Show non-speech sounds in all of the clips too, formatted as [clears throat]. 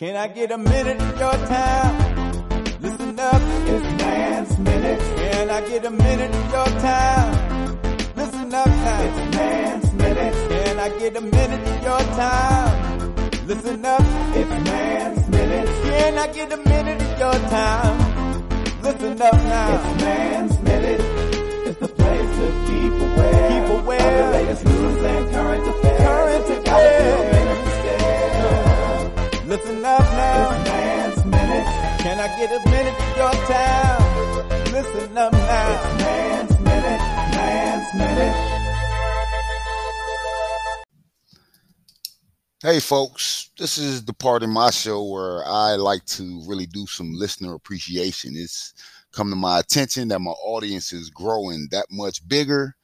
Can I get a minute of your time? Listen up, it's Man's Minute. Can I get a minute of your time? Listen up now, it's Man's Minute. Can I get a minute of your time? Listen up, it's Man's Minute. Can I get a minute of your time? Listen up now, it's Man's Minute. It's the place to keep aware, keep aware of the latest news and current affairs. Current affairs. Listen up now. It's Man's Minute. Can I get a minute of your time? Listen up now. It's Man's Minute. Man's Minute. Hey, folks, this is the part in my show where I like to really do some listener appreciation. It's come to my attention that my audience is growing that much bigger.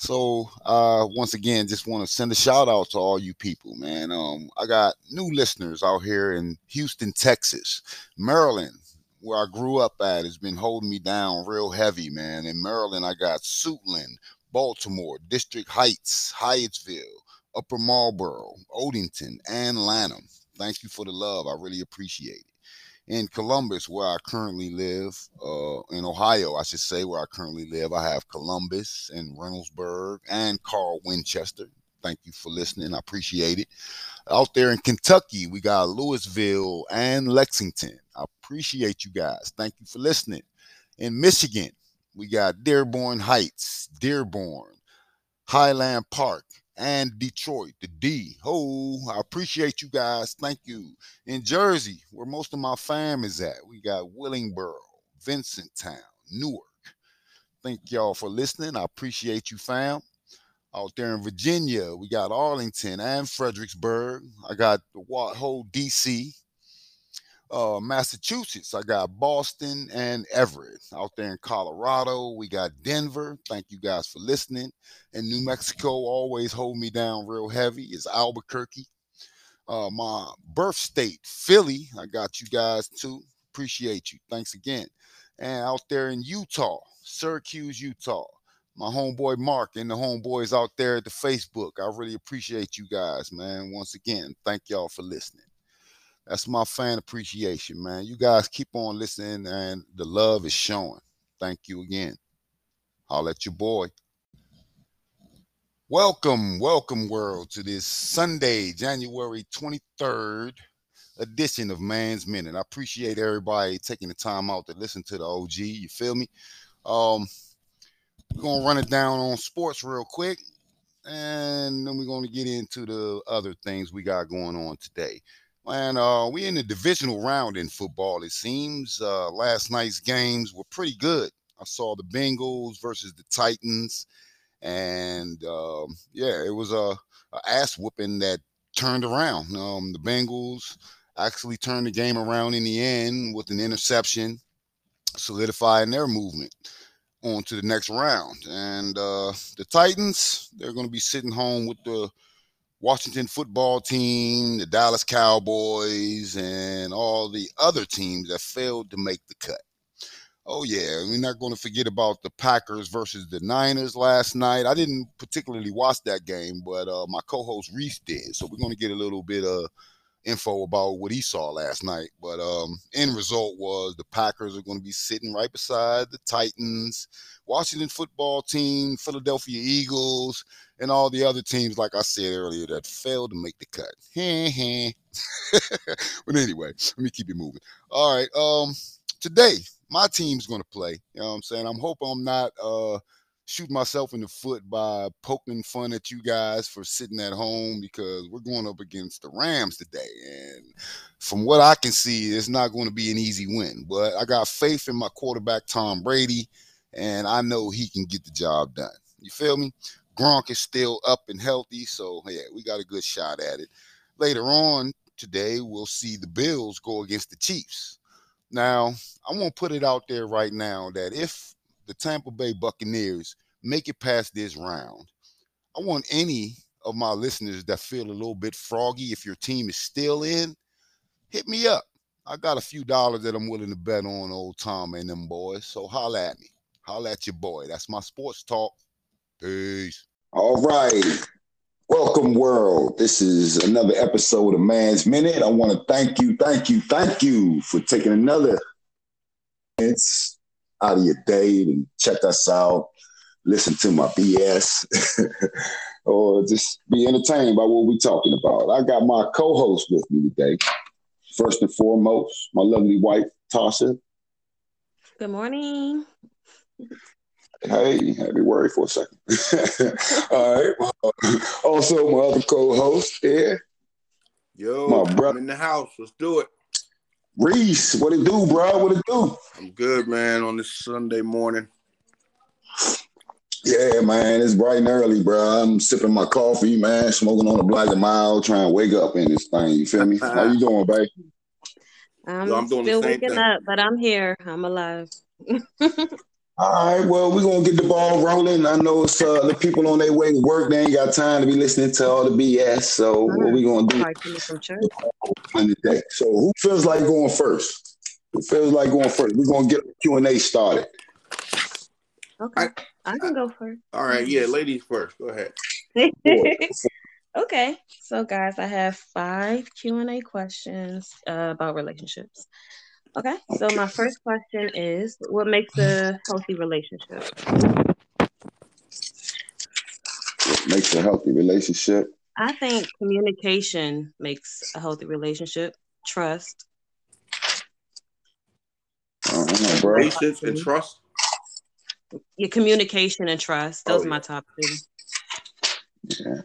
So, uh, once again, just want to send a shout out to all you people, man. Um, I got new listeners out here in Houston, Texas, Maryland, where I grew up at, has been holding me down real heavy, man. In Maryland, I got Suitland, Baltimore, District Heights, Hyattsville, Upper Marlboro, Odenton, and Lanham. Thank you for the love. I really appreciate it. In Columbus, where I currently live, uh, in Ohio, I should say, where I currently live, I have Columbus and Reynoldsburg and Canal Winchester. Thank you for listening. I appreciate it. Out there in Kentucky, we got Louisville and Lexington. I appreciate you guys. Thank you for listening. In Michigan, we got Dearborn Heights, Dearborn, Highland Park, and Detroit, the D. Oh, I appreciate you guys. Thank you. In Jersey, where most of my fam is at, we got Willingboro, Vincentown, Newark. Thank y'all for listening. I appreciate you, fam. Out there in Virginia, we got Arlington and Fredericksburg. I got the whole DC, uh, Massachusetts. I got Boston and Everett. Out there in Colorado, we got Denver. Thank you guys for listening. And New Mexico always hold me down real heavy. Is Albuquerque. Uh, my birth state, Philly. I got you guys too. Appreciate you. Thanks again. And out there in Utah, Syracuse, Utah. My homeboy Mark and the homeboys out there at the Facebook. I really appreciate you guys, man. Once again, thank y'all for listening. That's my fan appreciation, man. You guys keep on listening, and the love is showing. Thank you again. I'll let your boy. Welcome, welcome, world, to this Sunday, January 23rd edition of Man's Minute. I appreciate everybody taking the time out to listen to the OG. You feel me? Um, we're gonna run it down on sports real quick, and then we're gonna get into the other things we got going on today. And uh, we in the divisional round in football. It seems uh, last night's games were pretty good. I saw the Bengals versus the Titans, and um, yeah, it was a, a, ass whooping that turned around. Um, the Bengals actually turned the game around in the end with an interception, solidifying their movement on to the next round. And uh, the Titans, they're going to be sitting home with the Washington football team, the Dallas Cowboys, and all the other teams that failed to make the cut. Oh, yeah, we're not going to forget about the Packers versus the Niners last night. I didn't particularly watch that game, but uh, my co host Reese did. So we're going to get a little bit of info about what he saw last night. But um, end result was the Packers are going to be sitting right beside the Titans, Washington football team, Philadelphia Eagles, and all the other teams, like I said earlier, that failed to make the cut. [laughs] but anyway, let me keep it moving. All right. Um, today my team's going to play. You know what I'm saying? I'm hoping I'm not uh shoot myself in the foot by poking fun at you guys for sitting at home because we're going up against the Rams today. And from what I can see, it's not going to be an easy win. But I got faith in my quarterback, Tom Brady, and I know he can get the job done. You feel me? Gronk is still up and healthy, so yeah, we got a good shot at it. Later on today, we'll see the Bills go against the Chiefs. Now, I won't put it out there right now that if the Tampa Bay Buccaneers make it past this round. I want any of my listeners that feel a little bit froggy, if your team is still in, hit me up. I got a few dollars that I'm willing to bet on old Tom and them boys. So holla at me. Holla at your boy. That's my sports talk. Peace. All right. Welcome, world. This is another episode of Man's Minute. I want to thank you, thank you, thank you for taking another minutes out of your day and check us out, listen to my BS, [laughs] or just be entertained by what we're talking about. I got my co-host with me today. First and foremost, my lovely wife, Tasha. Good morning. Hey, had me worried for a second. [laughs] All right. Well, also, my other co-host here, Yo, My brother. In the house. Let's do it. Reese. What it do, bro? What it do? I'm good, man, on this Sunday morning. Yeah, man, it's bright and early, bro. I'm sipping my coffee, man, smoking on a black and mild, trying to wake up in this thing. You feel me? [laughs] How you doing, babe? I'm, Yo, I'm doing the still same waking thing. up, but I'm here. I'm alive. [laughs] All right, well, we're gonna get the ball rolling. I know it's uh, the people on their way to work, they ain't got time to be listening to all the BS. So what we gonna do Probably coming from church. in the day? So who feels like going first? Who feels like going first? We're gonna get the Q and A started. Okay, I, can go first. All right, yeah, ladies first. Go ahead. [laughs] okay, so guys, I have five Q and A questions uh, about relationships. Okay, so my first question is, what makes a healthy relationship? Makes a healthy relationship. I think communication makes a healthy relationship. Trust. I don't know, bro. Patience and trust. Your communication and trust. Those Oh, are my top two. Yeah.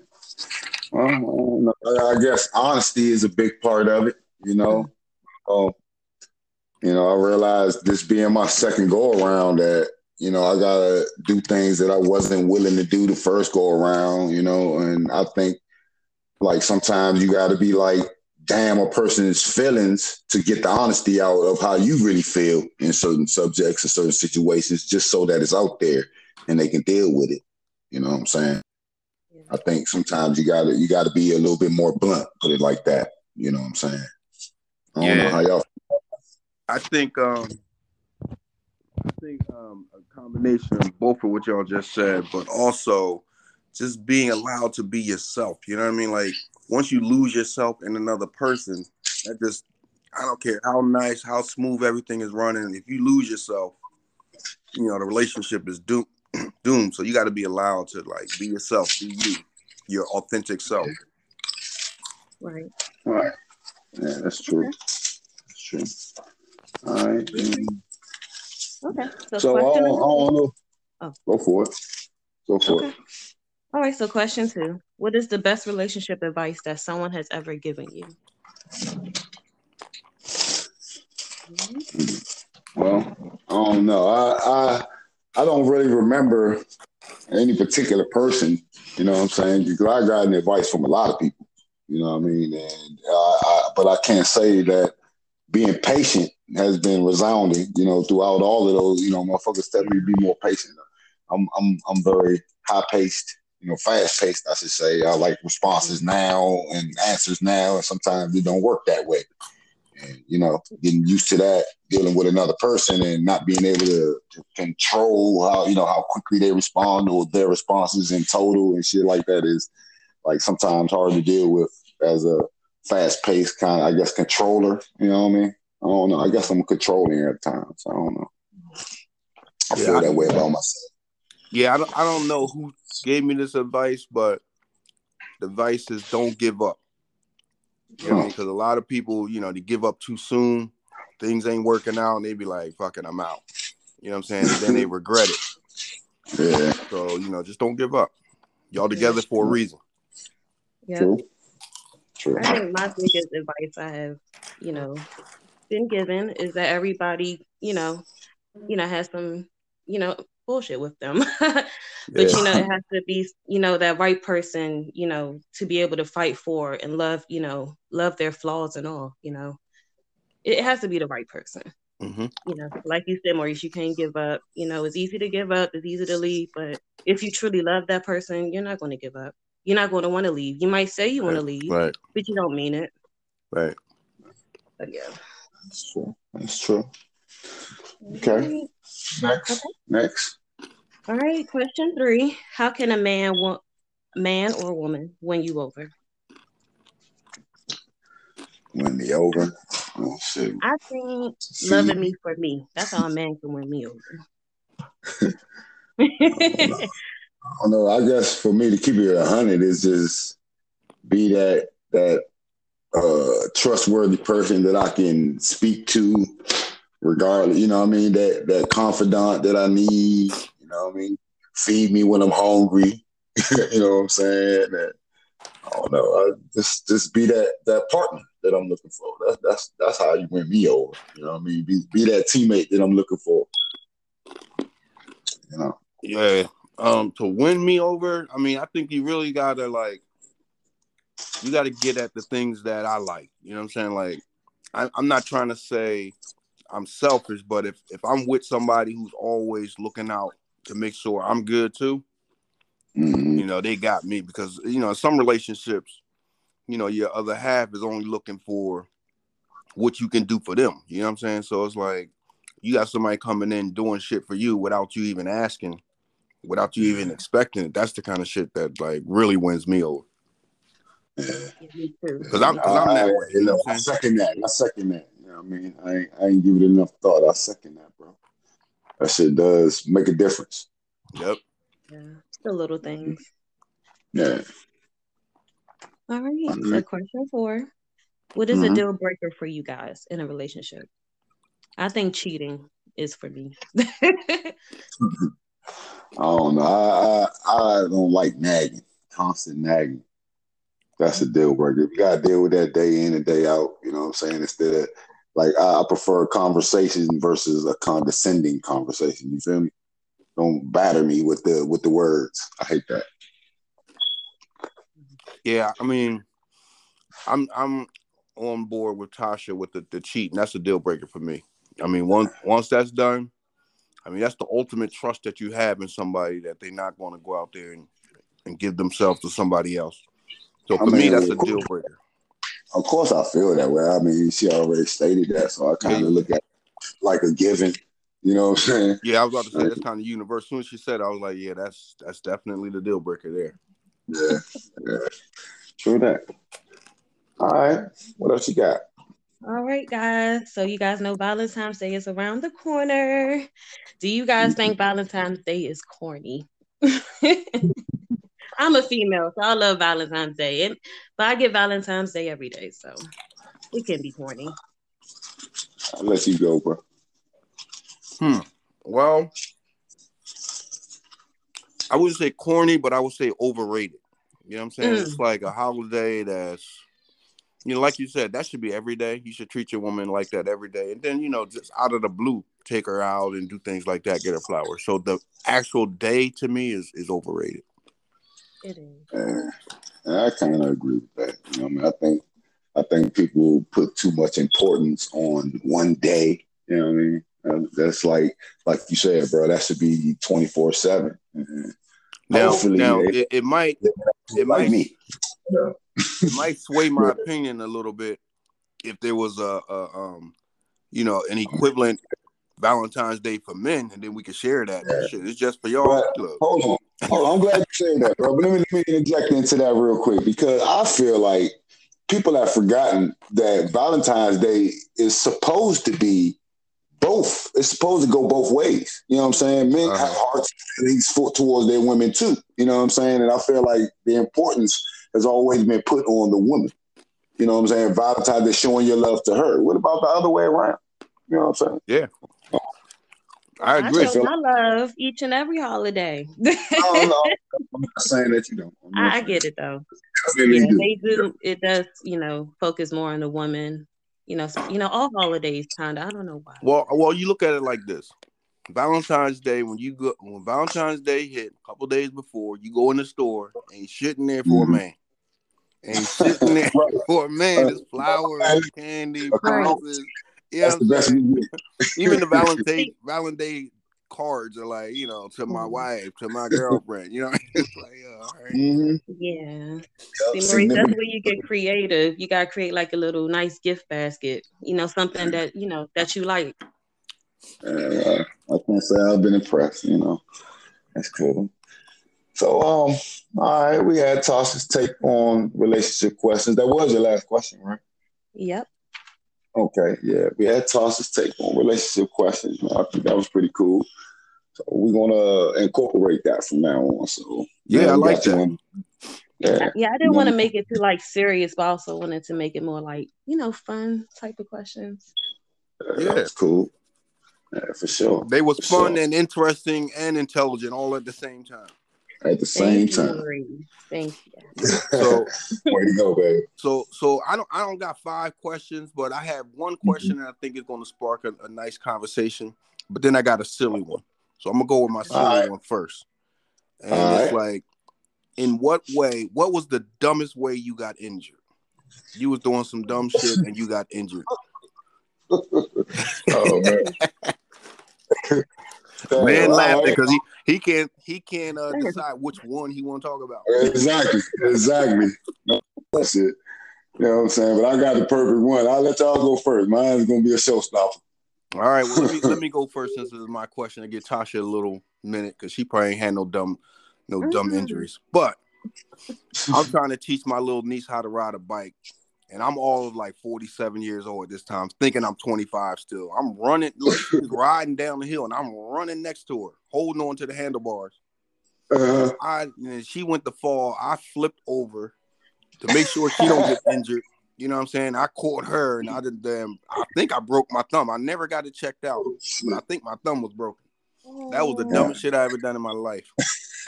Well, I. I guess honesty is a big part of it, you know. Um, you know, I realized this being my second go around that, you know, I gotta do things that I wasn't willing to do the first go around, you know, and I think like sometimes you gotta be like, damn a person's feelings to get the honesty out of how you really feel in certain subjects and certain situations, just so that it's out there and they can deal with it. You know what I'm saying? I think sometimes you gotta you gotta be a little bit more blunt, put it like that. You know what I'm saying? I don't know Yeah. how y'all I think um I think um a combination of both of what y'all just said, but also just being allowed to be yourself. You know what I mean? Like once you lose yourself in another person, that just I don't care how nice, how smooth everything is running. If you lose yourself, you know the relationship is doomed. [clears throat] doomed. So you got to be allowed to like be yourself, be you, your authentic self. Right. All right. Yeah, that's true. That's true. All right. Okay. So, So I question don't, I don't know. Oh. Go for it. Go for Okay. it. All right. So, question two: What is the best relationship advice that someone has ever given you? Hmm. Well, I don't know. I I I don't really remember any particular person. You know what I'm saying? Because I got advice from a lot of people. You know what I mean? And I, I, but I can't say that being patient has been resounding. You know, throughout all of those. You know, motherfuckers tell me to be more patient. I'm I'm I'm very high paced. You know, fast paced. I should say. I like responses now and answers now, and sometimes it don't work that way and you know getting used to that dealing with another person and not being able to, to control how you know how quickly they respond or their responses in total and shit like that is like sometimes hard to deal with as a fast-paced kind of i guess controller you know what i mean i don't know i guess i'm controlling at times i don't know i Yeah, feel I- that way about myself Yeah, I don't, I don't know who gave me this advice, but the advice is don't give up. You know, because a lot of people, you know, they give up too soon. Things ain't working out, and they be like, "Fucking, it, I'm out." You know what I'm saying? And then they regret it. yeah So you know, just don't give up. Y'all together for a reason. Yeah. true true I think my biggest advice I have, you know, been given is that everybody, you know, you know, has some, you know, bullshit with them. [laughs] but you know, it has to be, you know, that right person, you know, to be able to fight for and love, you know, love their flaws and all, you know. It has to be the right person. hmm You know, like you said, Maurice, you can't give up. You know, it's easy to give up, it's easy to leave, but if you truly love that person, you're not going to give up. You're not going to want to leave. You might say you want to leave, Right, but you don't mean it. right. But yeah. That's true that's true Okay. next Okay. next All right. Question three: How can a man want? man or woman win you over? Win me over. Oh. I think See? loving me for me. That's how a man can win me over. [laughs] I don't know. I guess for me to keep it a hundred is just be that that uh, trustworthy person that I can speak to, regardless. You know, what I mean that that confidant that I need. You know, what I mean, feed me when I'm hungry. [laughs] you know what I'm saying? And, I don't know. I just just be that that partner that I'm looking for. That's that's that's how you win me over. You know what I mean? Be be that teammate that I'm looking for. You know. Yeah. Um, to win me over, I mean, I think you really gotta like you gotta get at the things that I like. You know what I'm saying? Like I, I'm not trying to say I'm selfish, but if if I'm with somebody who's always looking out to make sure I'm good too, mm-hmm. you know, they got me because you know, in some relationships, you know, your other half is only looking for what you can do for them. You know what I'm saying? So it's like you got somebody coming in doing shit for you without you even asking, without you even expecting it. That's the kind of shit that like really wins me over. Because I'm, cause I'm that way. You know, I second that. I second that. You know what I mean? I ain't, I ain't give it enough thought. I second that, bro. That shit does make a difference. Yep. Yeah, the little things. Yeah. All right. mm-hmm. So, question four What is mm-hmm. a deal breaker for you guys in a relationship? I think cheating is for me. [laughs] I don't know. I, I, I don't like nagging, constant nagging. That's a deal breaker. You gotta deal with that day in and day out. You know what I'm saying? Instead of like I, prefer conversation versus a condescending conversation. You feel me? Don't batter me with the with the words. I hate that. Yeah, I mean, I'm I'm on board with Tasha with the, the cheating. That's a deal breaker for me. I mean, once once that's done, I mean that's the ultimate trust that you have in somebody that they're not going to go out there and, and give themselves to somebody else. So for I mean, me, that's a deal breaker. Of course, I feel that way. I mean, she already stated that, so I kind of look at like a given. You know what I'm saying? Yeah, I was about to say that's kind of universal. As soon as she said, it, I was like, yeah, that's that's definitely the deal breaker there. Yeah, yeah, true that. All right, what else you got? All right, guys. So you guys know Valentine's Day is around the corner. Do you guys mm-hmm. think Valentine's Day is corny? [laughs] I'm a female, so I love Valentine's Day, and but I get Valentine's Day every day, so it can be corny. I'll let you go, bro. Hmm. Well, I wouldn't say corny, but I would say overrated. You know what I'm saying? Mm. It's like a holiday that's, you know, like you said, that should be every day. You should treat your woman like that every day, and then you know, just out of the blue, take her out and do things like that, get her flowers. So the actual day to me is is overrated. It is. And, I kind of agree with that. You know, I mean, I think I think people put too much importance on one day. You know what I mean? Uh, that's like like you said, bro. That should be twenty four seven. Now, Hopefully, now they, it, it, might it might me. it might sway my [laughs] opinion a little bit if there was a, a um you know an equivalent Valentine's Day for men, and then we could share that. Yeah. Shit, it's just for y'all. hold on, on. I'm glad you said that, bro. But let me, let me inject into that real quick because I feel like people have forgotten that Valentine's Day is supposed to be both. It's supposed to go both ways. You know what I'm saying? Men uh-huh. have hearts and feelings towards their women too. You know what I'm saying? And I feel like the importance has always been put on the woman. You know what I'm saying? Valentine's Day showing your love to her. What about the other way around? You know what I'm saying? Yeah. I agree. I show my love each and every holiday. [laughs] no, no, I'm not saying that you don't. I, I get it though. Yeah, do. they do. It does, you know, focus more on the woman. You know, you know, all holidays kind of. I don't know why. Well, well, you look at it like this: Valentine's Day, when you go, when Valentine's Day hit, a couple days before, you go in the store and you sitting there for mm-hmm. a man. And sitting there for a man, there's [laughs] flowers, candy, roses, yeah, That's the best Even the [laughs] Valentine Valentine cards are like, you know, to my mm-hmm. wife, to my girlfriend. You know, [laughs] like, uh, right. mm-hmm. yeah. See, Maurice, that's where you get creative. You gotta create like a little nice gift basket. You know, something that you know that you like. Uh, I can't say I've been impressed. You know, that's cool. So, um, all right, we had Tasha's take on relationship questions. That was your last question, right? Yep. Okay, yeah, we had Tasha's take on relationship questions. I think that was pretty cool. So we're gonna incorporate that from now on. So yeah, I like that. Yeah, yeah, I didn't want to make it too like serious, but I also wanted to make it more like you know fun type of questions. Yeah, that's cool. Yeah, for sure. They was for fun sure. and interesting and intelligent all at the same time. At the same Thank you, time. Marie. Thank you. [laughs] So [laughs] way to go, baby. so so I don't I don't got five questions, but I have one Mm-hmm. question that I think is going to spark a, a nice conversation. But then I got a silly one, so I'm gonna go with my silly All right. one first. And All it's right. like, in what way? What was the dumbest way you got injured? You was doing some dumb shit and you got injured. [laughs] Oh man. Man All laughing right. because he he can't he can't uh, decide which one he want to talk about. Exactly, exactly. That's it. You know what I'm saying? But I got the perfect one. I'll let y'all go first. Mine's gonna be a showstopper. All right, well let me let [laughs] me go first since this is my question to get Tasha a little minute because she probably ain't had no dumb no dumb Mhm. injuries. But I'm trying to teach my little niece how to ride a bike, and I'm all of like 47 years old at this time, thinking I'm 25 still. I'm running, [laughs] look, she's riding down the hill, and I'm running next to her, holding on to the handlebars. Uh, I and she went to fall. I flipped over to make sure she don't get [laughs] injured. You know what I'm saying? I caught her, and I did damn. I think I broke my thumb. I never got it checked out, but I think my thumb was broken. That was the Oh, dumbest shit I ever done in my life. [laughs]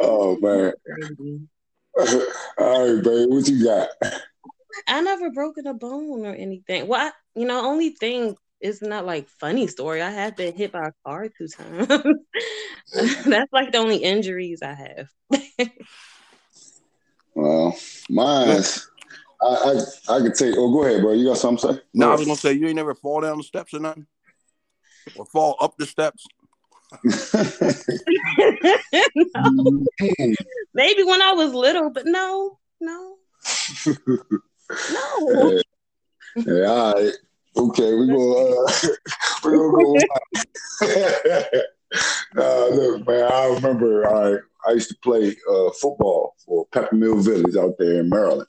oh man. Crazy. [laughs] All right, baby. What you got? I never broken a bone or anything. Well, I, you know, only thing is not like funny story. I have been hit by a car two times. [laughs] That's like the only injuries I have. [laughs] Well, mine's I, I I could take. Oh, go ahead, bro. You got something to say? No, I was gonna say you ain't never fall down the steps or nothing, or fall up the steps. No. [laughs] Maybe when I was little, but no, no, [laughs] no. yeah, yeah, all right. Okay, we go. Uh, [laughs] we gonna go. uh, look, man. I remember. I I used to play uh, football for Peppermill Village out there in Maryland,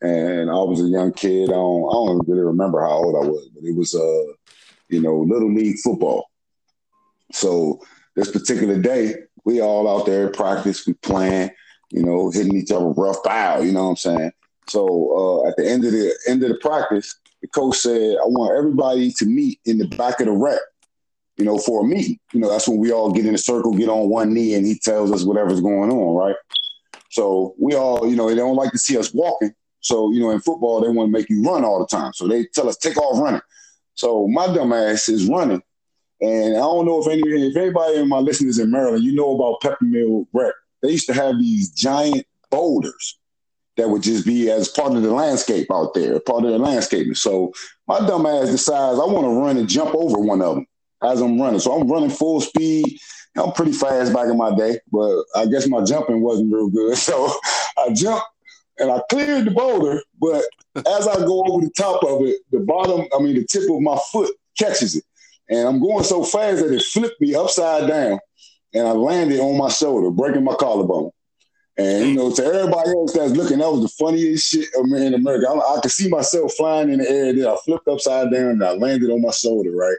and I was a young kid. I don't, I don't really remember how old I was, but it was uh, you know, little league football. So this particular day, we all out there practice, we playing, you know, hitting each other rough out. You know what I'm saying? So uh, at the end of the end of the practice, the coach said, "I want everybody to meet in the back of the rec, you know, for a meeting. You know, that's when we all get in a circle, get on one knee, and he tells us whatever's going on, right? So we all, you know, they don't like to see us walking. So you know, in football, they want to make you run all the time. So they tell us take off running. So my dumb ass is running, and I don't know if any if anybody in my listeners in Maryland, you know about Peppermill Rec. They used to have these giant boulders that would just be as part of the landscape out there, part of the landscaping. So my dumb ass decides I want to run and jump over one of them as I'm running. So I'm running full speed. I'm pretty fast back in my day, but I guess my jumping wasn't real good. [laughs] So I jumped and I cleared the boulder, but as I go over the top of it, the bottom, I mean, the tip of my foot catches it. And I'm going so fast that it flipped me upside down and I landed on my shoulder, breaking my collarbone. And you know, to everybody else that's looking, that was the funniest shit in America. I, I could see myself flying in the air. Then I flipped upside down and I landed on my shoulder. Right,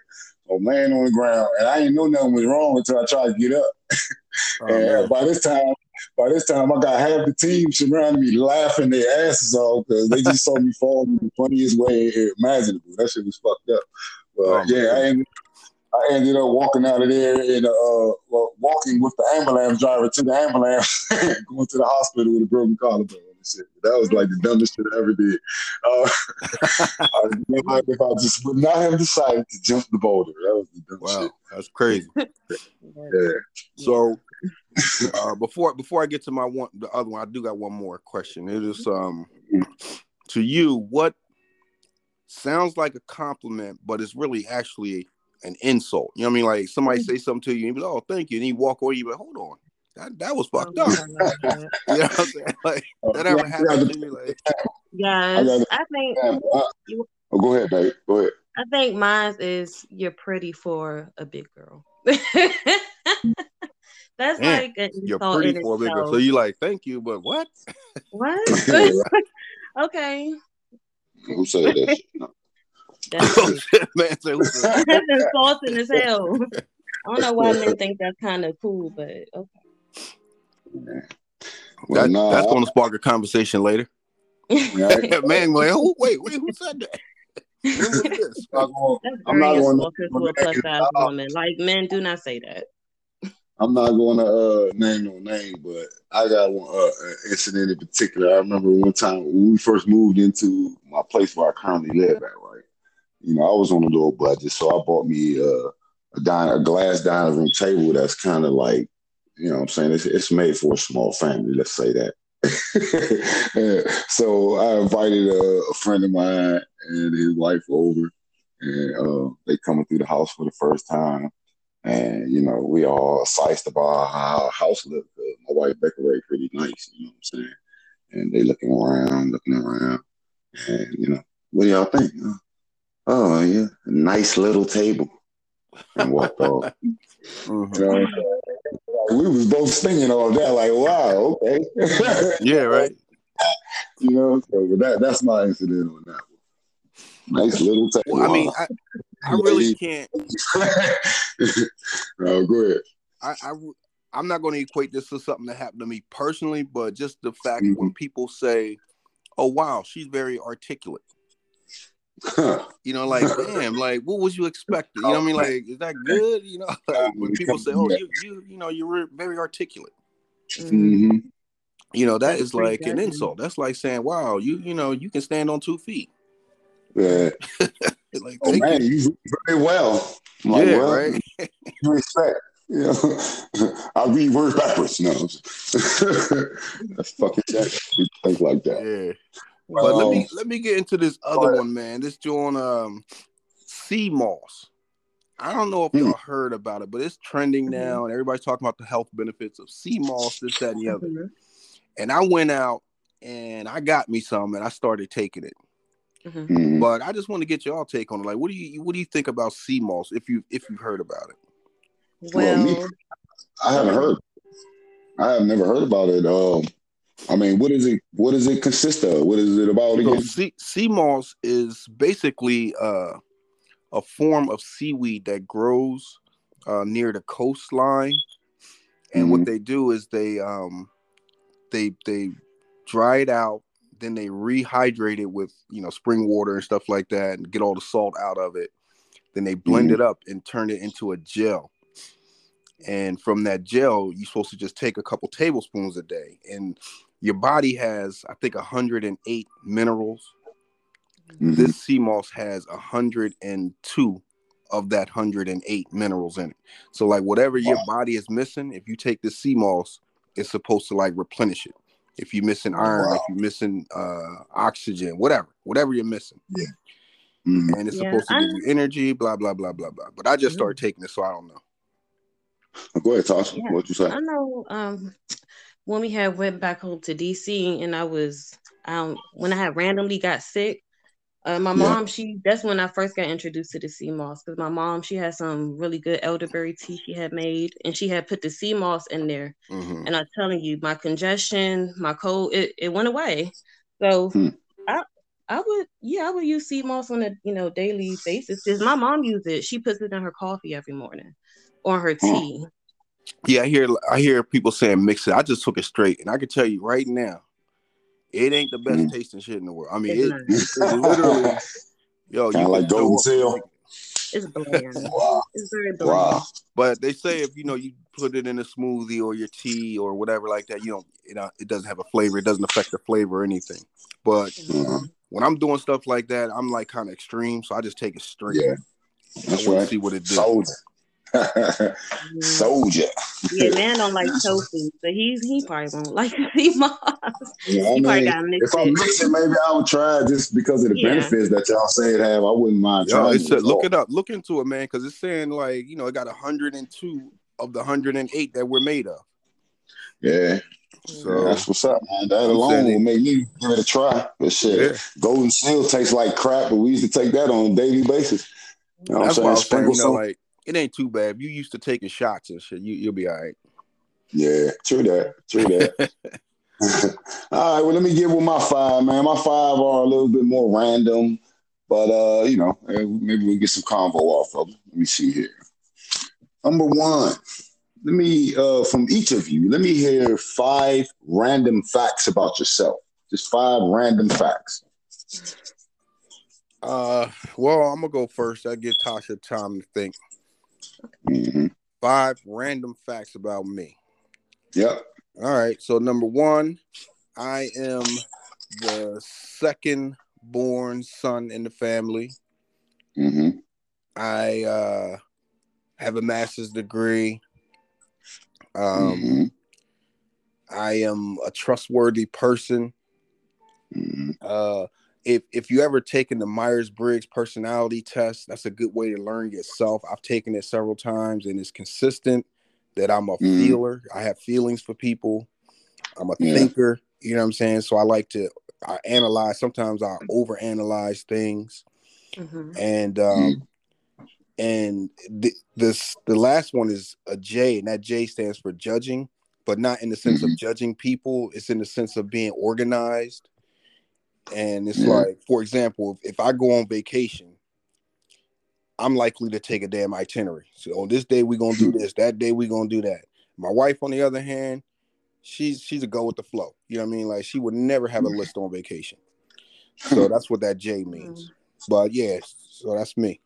I'm laying on the ground, and I didn't know nothing was wrong until I tried to get up. Oh, [laughs] and uh, man. by this time, by this time, I got half the team surrounding me, laughing their asses off because they just saw me fall in the funniest way imaginable. That shit was fucked up. But Oh, yeah, man. I ended, I ended up walking out of there and uh, well, walking with the ambulance driver to the ambulance, [laughs] going to the hospital with a broken collarbone and shit. That was like the dumbest shit I ever did. Uh, [laughs] I [laughs] don't know if I just would not have decided to jump the boulder. That was the dumbest Wow, shit. that's crazy. Yeah. So uh, before before I get to my one the other one, I do got one more question. It is um to you, what sounds like a compliment, but it's really actually an insult. You know what I mean? Like somebody mm. say something to you and you be like, oh, thank you. And you walk away, you be like, hold on. That that was fucked oh, up. [laughs] You know what I'm saying? [laughs] Like oh, that ever Yeah, yeah, happened to me? Like, [laughs] Yes, got. I think oh, go ahead, babe. Go ahead. I think mine is you're pretty for a big girl. That's Man, like an You're insult pretty in for a bigger. itself. So you like, thank you, but what? What? okay. Who said that? No. That's, man, say, who's that? that's insulting as hell. I don't know why men think that's kind of cool, but okay. Well, That- nah, that's going to spark a conversation later. right? [laughs] man, like, who, wait, wait, who said that? When? I'm not gonna- That's very not to a plus size woman. Like men do not say that. I'm not going to uh, name no name, but I got one uh, incident in particular. I remember one time when we first moved into my place where I currently live at. Right, you know, I was on a little budget, so I bought me uh, a a glass dining room table that's kind of like, you know, what I'm saying it's, it's made for a small family. Let's say that. [laughs] So I invited a, a friend of mine and his wife over, and uh, they coming through the house for the first time. And you know, we all sized about how our house looked. My wife decorated pretty nice, you know what I'm saying? And they looking around, looking around, and you know, what do y'all think? Oh yeah, a nice little table, and walked off. Mhm. You know, we was both thinking all that, like, wow, okay, [laughs] Yeah, right. [laughs] you know. So but that that's my incident on that one. Nice little table. Well, I mean, I, I really can't. [laughs] oh, go ahead. I, I I'm not going to equate this to something that happened to me personally, but just the fact when people say, "Oh wow, she's very articulate," [laughs] you know, like damn, like what was you expecting? You know what I mean? Like, is that good? You know, [laughs] like, when people say, "Oh, you you you know, you're very articulate," Mhm. hmm you know, that That's is like an insult. That's like saying, "Wow, you you know, you can stand on two feet." Yeah. Like, Oh man, you. you very well. I'm like, yeah, well, right. you expect. You know, [laughs] I read words backwards. No, [laughs] that's fucking check. People think like that. Yeah. But let me Um, let me get into this other ahead. one, man. This joint um sea moss. I don't know if Hmm. y'all heard about it, but it's trending Mhm. now, and everybody's talking about the health benefits of sea moss, this, that, and the other. Mhm. And I went out and I got me some, and I started taking it. Mhm. Mhm. But I just want to get y'all take on it. Like, what do you what do you think about sea moss? If you if you've heard about it, Well, me- I haven't heard. I have never heard about it. Um, I mean, what is it? What does it consist of? What is it about So sea, sea moss is basically uh, a form of seaweed that grows uh, near the coastline. and what Mhm. they do is they um they they dry it out then they rehydrate it with you know spring water and stuff like that and get all the salt out of it then they blend Mhm. it up and turn it into a gel and from that gel you're supposed to just take a couple tablespoons a day and your body has i think 108 minerals Mhm. this sea moss has 102 of that 108 minerals in it. So like whatever your body is missing, if you take the sea moss, it's supposed to like replenish it. If you're missing iron, Wow. if you're missing uh oxygen, whatever, whatever you're missing. Mhm. And it's Yeah, supposed to I- give you energy, blah, blah, blah, blah, blah. But I just started taking it, so I don't know. Go ahead, Tasha. Yeah. What you say? I know um when we had went back home to DC and I was um when I had randomly got sick, uh, my Yeah. mom she that's when I first got introduced to the sea moss because my mom she had some really good elderberry tea she had made and she had put the sea moss in there Mhm. and I'm telling you my congestion my cold it, it went away so Hmm. I I would yeah I would use sea moss on a you know daily basis because my mom uses it she puts it in her coffee every morning or her tea Yeah, I hear I hear people saying mix it. I just took it straight, and I can tell you right now, it ain't the best Mm. tasting shit in the world. I mean, It's it, it's literally yo, Kinda you like Golden throw Seal. it's bland [laughs] Wow. it's very bland Wow. But they say if you know you put it in a smoothie or your tea or whatever like that, you don't it, uh, it doesn't have a flavor. It doesn't affect the flavor or anything. But Uh-huh. when I'm doing stuff like that, I'm like kind of extreme, so I just take it straight. Yeah. That's want to right. see what it does. Soldier. [laughs] Soldier. Yeah, man don't like tofu, so he he probably won't [laughs] like sea moss. Yeah, I he probably mean, got mixed if I'm it. mixing, maybe I would try it just because of the Yeah. benefits that y'all say it have. I wouldn't mind Yo, trying it said look it up, look into it, man, because it's saying like you know it got 102 of the 108 that we're made of. Yeah, So that's what's up, man. That I'm alone will make me give it a try. But shit, yeah, Golden Seal tastes like crap, but we used to take that on a daily basis. You know what I'm that's why I saying? Sprinkle some. like it ain't too bad. If you used to taking shots and shit, you you'll be all right. Yeah, true that. True that. [laughs] [laughs] all right, well, let me get with my five, man. My five are a little bit more random, but uh, you know, eh, maybe we'll get some convo off of them. Let me see here. Number one, let me uh from each of you, let me hear five random facts about yourself. Just five random facts. Uh, well, I'm gonna go first. I give Tasha time to think. Mm-hmm. Five random facts about me. Yep. All right. So number one, I am the second born son in the family. Mm-hmm. I uh, have a master's degree. Um, mm-hmm. I am a trustworthy person. Mm-hmm. Uh, if if you ever taken the Myers Briggs personality test, that's a good way to learn yourself. I've taken it several times, and it's consistent that I'm a Mhm. feeler. I have feelings for people. I'm a Yeah. thinker. You know what I'm saying? So I like to I analyze. Sometimes I overanalyze things, Mhm. and um, and th- this the last one is a J, and that J stands for judging, but not in the sense of judging people. It's in the sense of being organized. And it's Yeah. like, for example, if, if I go on vacation, I'm likely to take a damn itinerary. So on this day we're gonna do [laughs] this, that day we're gonna do that. My wife, on the other hand, she's she's a go with the flow. You know what I mean? Like she would never have a list on vacation. So [laughs] that's what that J mm. means. But yeah, so that's me.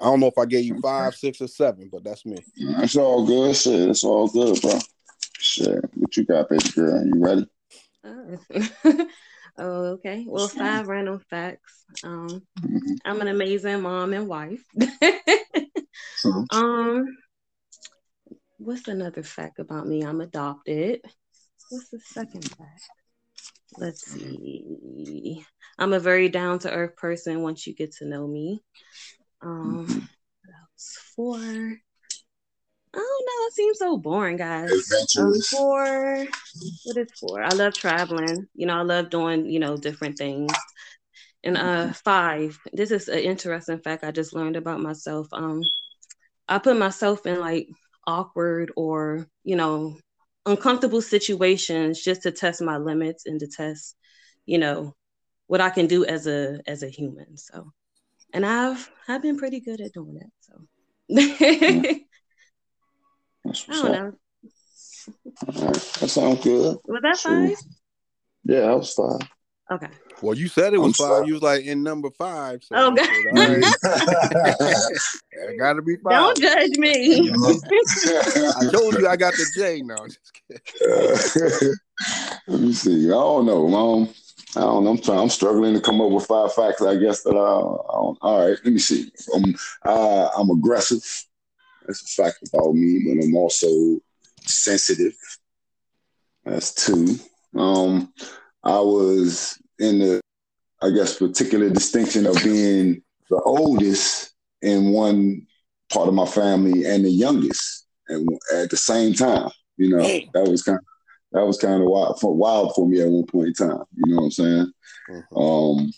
I don't know if I gave you five, six, or seven, but that's me. That's all good. Shit, it's all good, bro. Shit, what you got, baby girl? You ready? [laughs] Oh. okay. Well, five random facts. Um, Mhm. I'm an amazing mom and wife. [laughs] Um, what's another fact about me? I'm adopted. What's the second fact? Let's see. I'm a very down to earth person once you get to know me. Um, what else? Four. I don't know. It seems so boring, guys. Um, four. What is four? I love traveling. You know, I love doing, you know, different things. And uh five, this is an interesting fact I just learned about myself. Um, I put myself in like awkward or, you know, uncomfortable situations just to test my limits and to test, you know, what I can do as a as a human. So and I've I've been pretty good at doing that. So I [laughs] That's what's don't up. know. All right. That sounds good. Was that True. five? Yeah, that was fine. Okay. Well, you said it was I'm five. sorry. You was like in number five. So Oh, I God. said, all right, [laughs] it gotta be five. Don't judge me. I told you I got the J now. Just kidding. [laughs] Let me see. I don't know. Mom. I don't know. I'm trying. I'm struggling to come up with five facts. I guess that I. I don't, all right. Let me see. Um, uh, I'm aggressive. That's a fact about me. But I'm also sensitive. That's two. Um, I was in the, I guess, particular distinction of being the oldest in one part of my family and the youngest, and at the same time. You know, that was kind. that was kind of wild for, wild for me at one point in time. You know what I'm saying? Mhm. Um,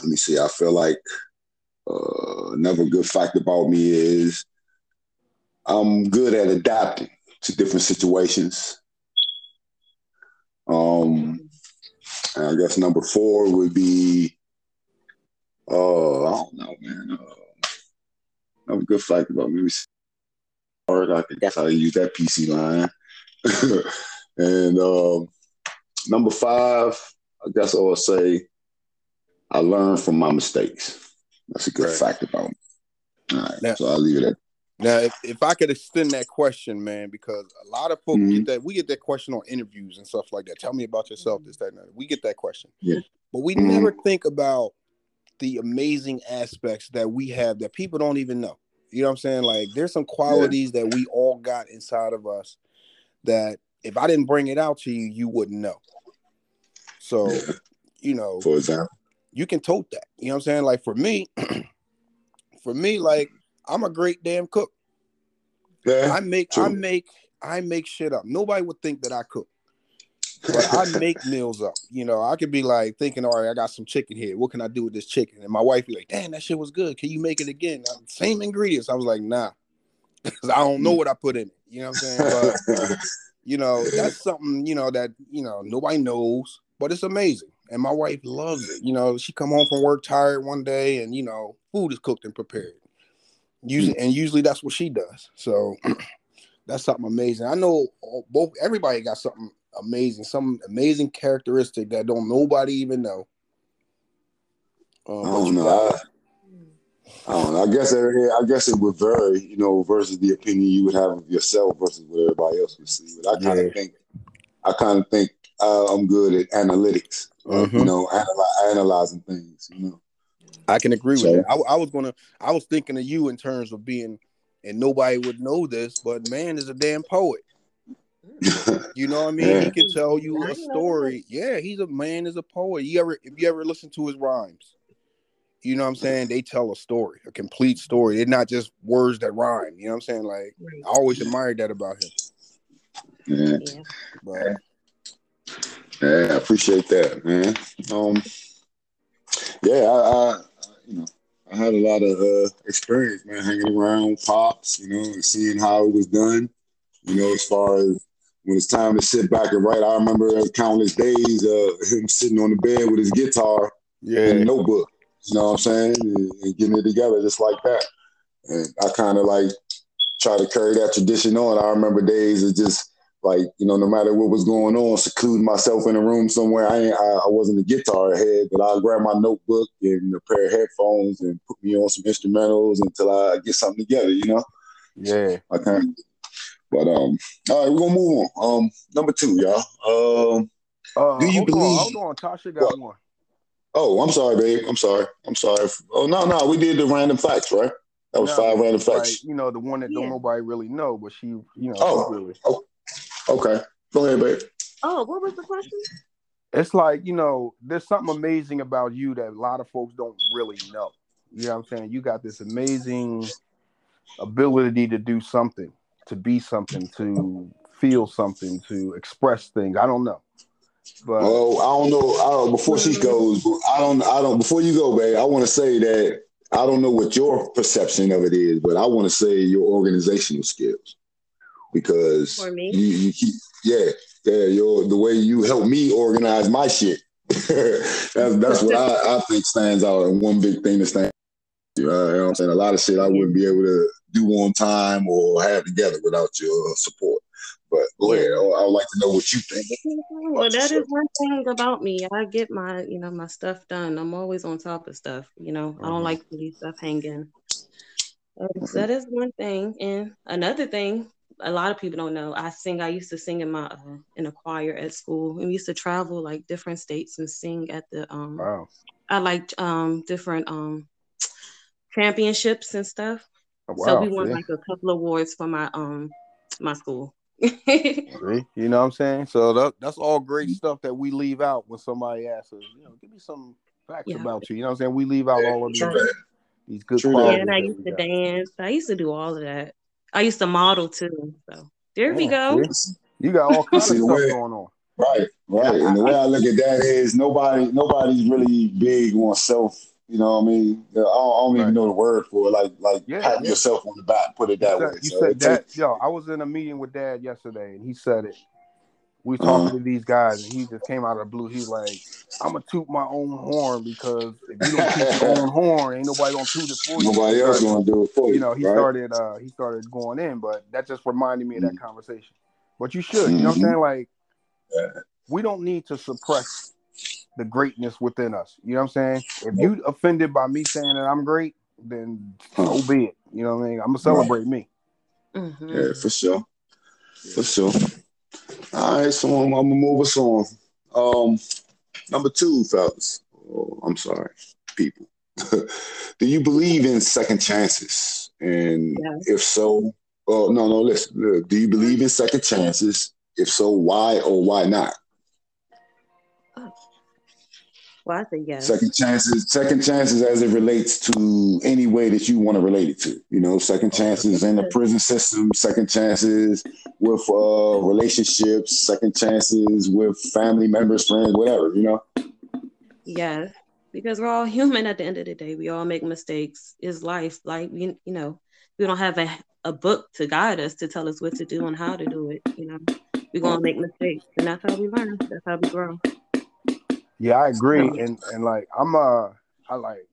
let me see. I feel like uh, another good fact about me is I'm good at adapting to different situations. Um, I guess number four would be, uh, I don't know, man. Uh, another good fact about me. Or I guess I use that PC line. [laughs] and um, number five, I guess I would say I learn from my mistakes. That's a good Right. fact about me. All right, Now- so I'll leave it at Now, if, if I could extend that question, man, because a lot of folks Mhm. get that we get that question on interviews and stuff like that. Tell me about yourself, this, that, and that. We get that question. Yeah. But we Mhm. never think about the amazing aspects that we have that people don't even know. You know what I'm saying? Like there's some qualities that we all got inside of us that if I didn't bring it out to you, you wouldn't know. So, Yeah. you know, for example. you can tote that. You know what I'm saying? Like for me, [clears throat] for me, like I'm a great damn cook. Yeah, I make true. I make I make shit up. Nobody would think that I cook. But I [laughs] make meals up. You know, I could be like thinking, all right, I got some chicken here. What can I do with this chicken? And my wife be like, damn, that shit was good. Can you make it again? Uh, Same ingredients. I was like, nah. [laughs] because I don't know what I put in it. You know what I'm saying? But [laughs] you know, that's something, you know, that you know, nobody knows, but it's amazing. And my wife loves it. You know, she come home from work tired one day and you know, food is cooked and prepared. Usually and usually that's what she does. So [clears throat] that's something amazing. I know both everybody got something amazing, some amazing characteristic that don't nobody even know. Um, I don't know. I, I don't know. I guess it, I guess it would vary, you know, versus the opinion you would have of yourself versus what everybody else would see. But I kind of yeah. think, I kind of think uh, I'm good at analytics, mm-hmm. you know, analy- analyzing things. You know, I can agree so, with that. I, I was gonna, I was thinking of you in terms of being, and nobody would know this, but man is a damn poet. [laughs] you know what I mean? Yeah. He can tell you a story. Yeah, he's a man is a poet. You ever if you ever listen to his rhymes, you know what I'm saying? They tell a story, a complete story. They're not just words that rhyme. You know what I'm saying? Like I always admired that about him. Yeah. But, yeah, I appreciate that, man. Um, yeah, I, I, you know, I had a lot of uh, experience, man, hanging around pops, you know, and seeing how it was done. You know, as far as when it's time to sit back and write, I remember countless days of him sitting on the bed with his guitar yeah. and a notebook you know what I'm saying? And, and getting it together just like that. And I kind of like try to carry that tradition on. I remember days of just like, you know, no matter what was going on, secluding myself in a room somewhere. I ain't, I, I wasn't a guitar head, but I'll grab my notebook and a pair of headphones and put me on some instrumentals until I get something together, you know? Yeah. I kind of, but um, all right, we're gonna move on. Um, number two, y'all. Um, uh, do you hold believe? On, hold on, Tasha got what? one. Oh, I'm sorry, babe. I'm sorry. I'm sorry. Oh no, no, we did the random facts, right? That was no, five random facts. Right. You know, the one that yeah. don't nobody really know, but she, you know. Oh, really... oh, okay. Go ahead, babe. Oh, what was the question? It's like you know, there's something amazing about you that a lot of folks don't really know. You know what I'm saying? You got this amazing ability to do something, to be something, to feel something, to express things. I don't know. But well, I don't know. I don't, before she goes, I don't. I don't. Before you go, babe, I want to say that I don't know what your perception of it is, but I want to say your organizational skills because you, you keep, yeah, yeah, your the way you help me organize my shit. [laughs] that's that's what I, I think stands out, and one big thing that stands. You know, you know what I'm saying? A lot of shit I wouldn't be able to do on time or have together without your support. But go ahead. I, would like to know what you think. Well, that is one thing about me. I get my, you know, my stuff done. I'm always on top of stuff. You know, mm-hmm. I don't mm-hmm. like to leave stuff hanging. Um, so that is one thing. And another thing, a lot of people don't know. I sing. I used to sing in my uh, in a choir at school. We used to travel like different states and sing at the. um Wow. I liked um different um championships and stuff. Oh, wow. So we won like a couple awards for my um my school. [laughs] See? You know what I'm saying? So that, that's all great stuff that we leave out when somebody asks us, you know, give me some facts yeah. about you. You know what I'm saying? We leave out all of these, these good True qualities. Yeah, and I used to dance. I used to do all of that. I used to model too. So there yeah, we go. You got all kinds of stuff way, going on. Right, right. And the way I look at that is nobody nobody's really big on self you know what I mean? I don't, I don't right. even know the word for it. Like, like yeah, patting yeah. yourself on the back, put it that you way. Said, you so said that, yo, I was in a meeting with dad yesterday and he said it. We [laughs] talking uh-huh. to these guys and he just came out of the blue. He's like, I'm gonna toot my own horn because if you don't toot your [laughs] own horn, ain't nobody gonna toot it for you. Nobody else gonna do it for you. You know, he right? started uh he started going in, but that just reminded me of that mm-hmm. conversation. But you should, you know what I'm mm-hmm. saying? Like yeah. we don't need to suppress the greatness within us. You know what I'm saying? If you offended by me saying that I'm great, then so be it. You know what I mean? I'm gonna celebrate right. me. Mm-hmm. Yeah, for sure. For sure. All right, so I'm, I'm gonna move us on. Um, number two, fellas. Oh, I'm sorry, people. [laughs] Do you believe in second chances? And yes. if so, oh no, no, listen. Do you believe in second chances? If so, why or why not? Well, I think yes. Second chances, second chances as it relates to any way that you want to relate it to. You know, second chances in the prison system, second chances with uh, relationships, second chances with family members, friends, whatever. You know. Yes, because we're all human. At the end of the day, we all make mistakes. Is life like you? You know, we don't have a a book to guide us to tell us what to do and how to do it. You know, we're gonna make mistakes, and that's how we learn. That's how we grow. Yeah, I agree, and and like I'm uh I like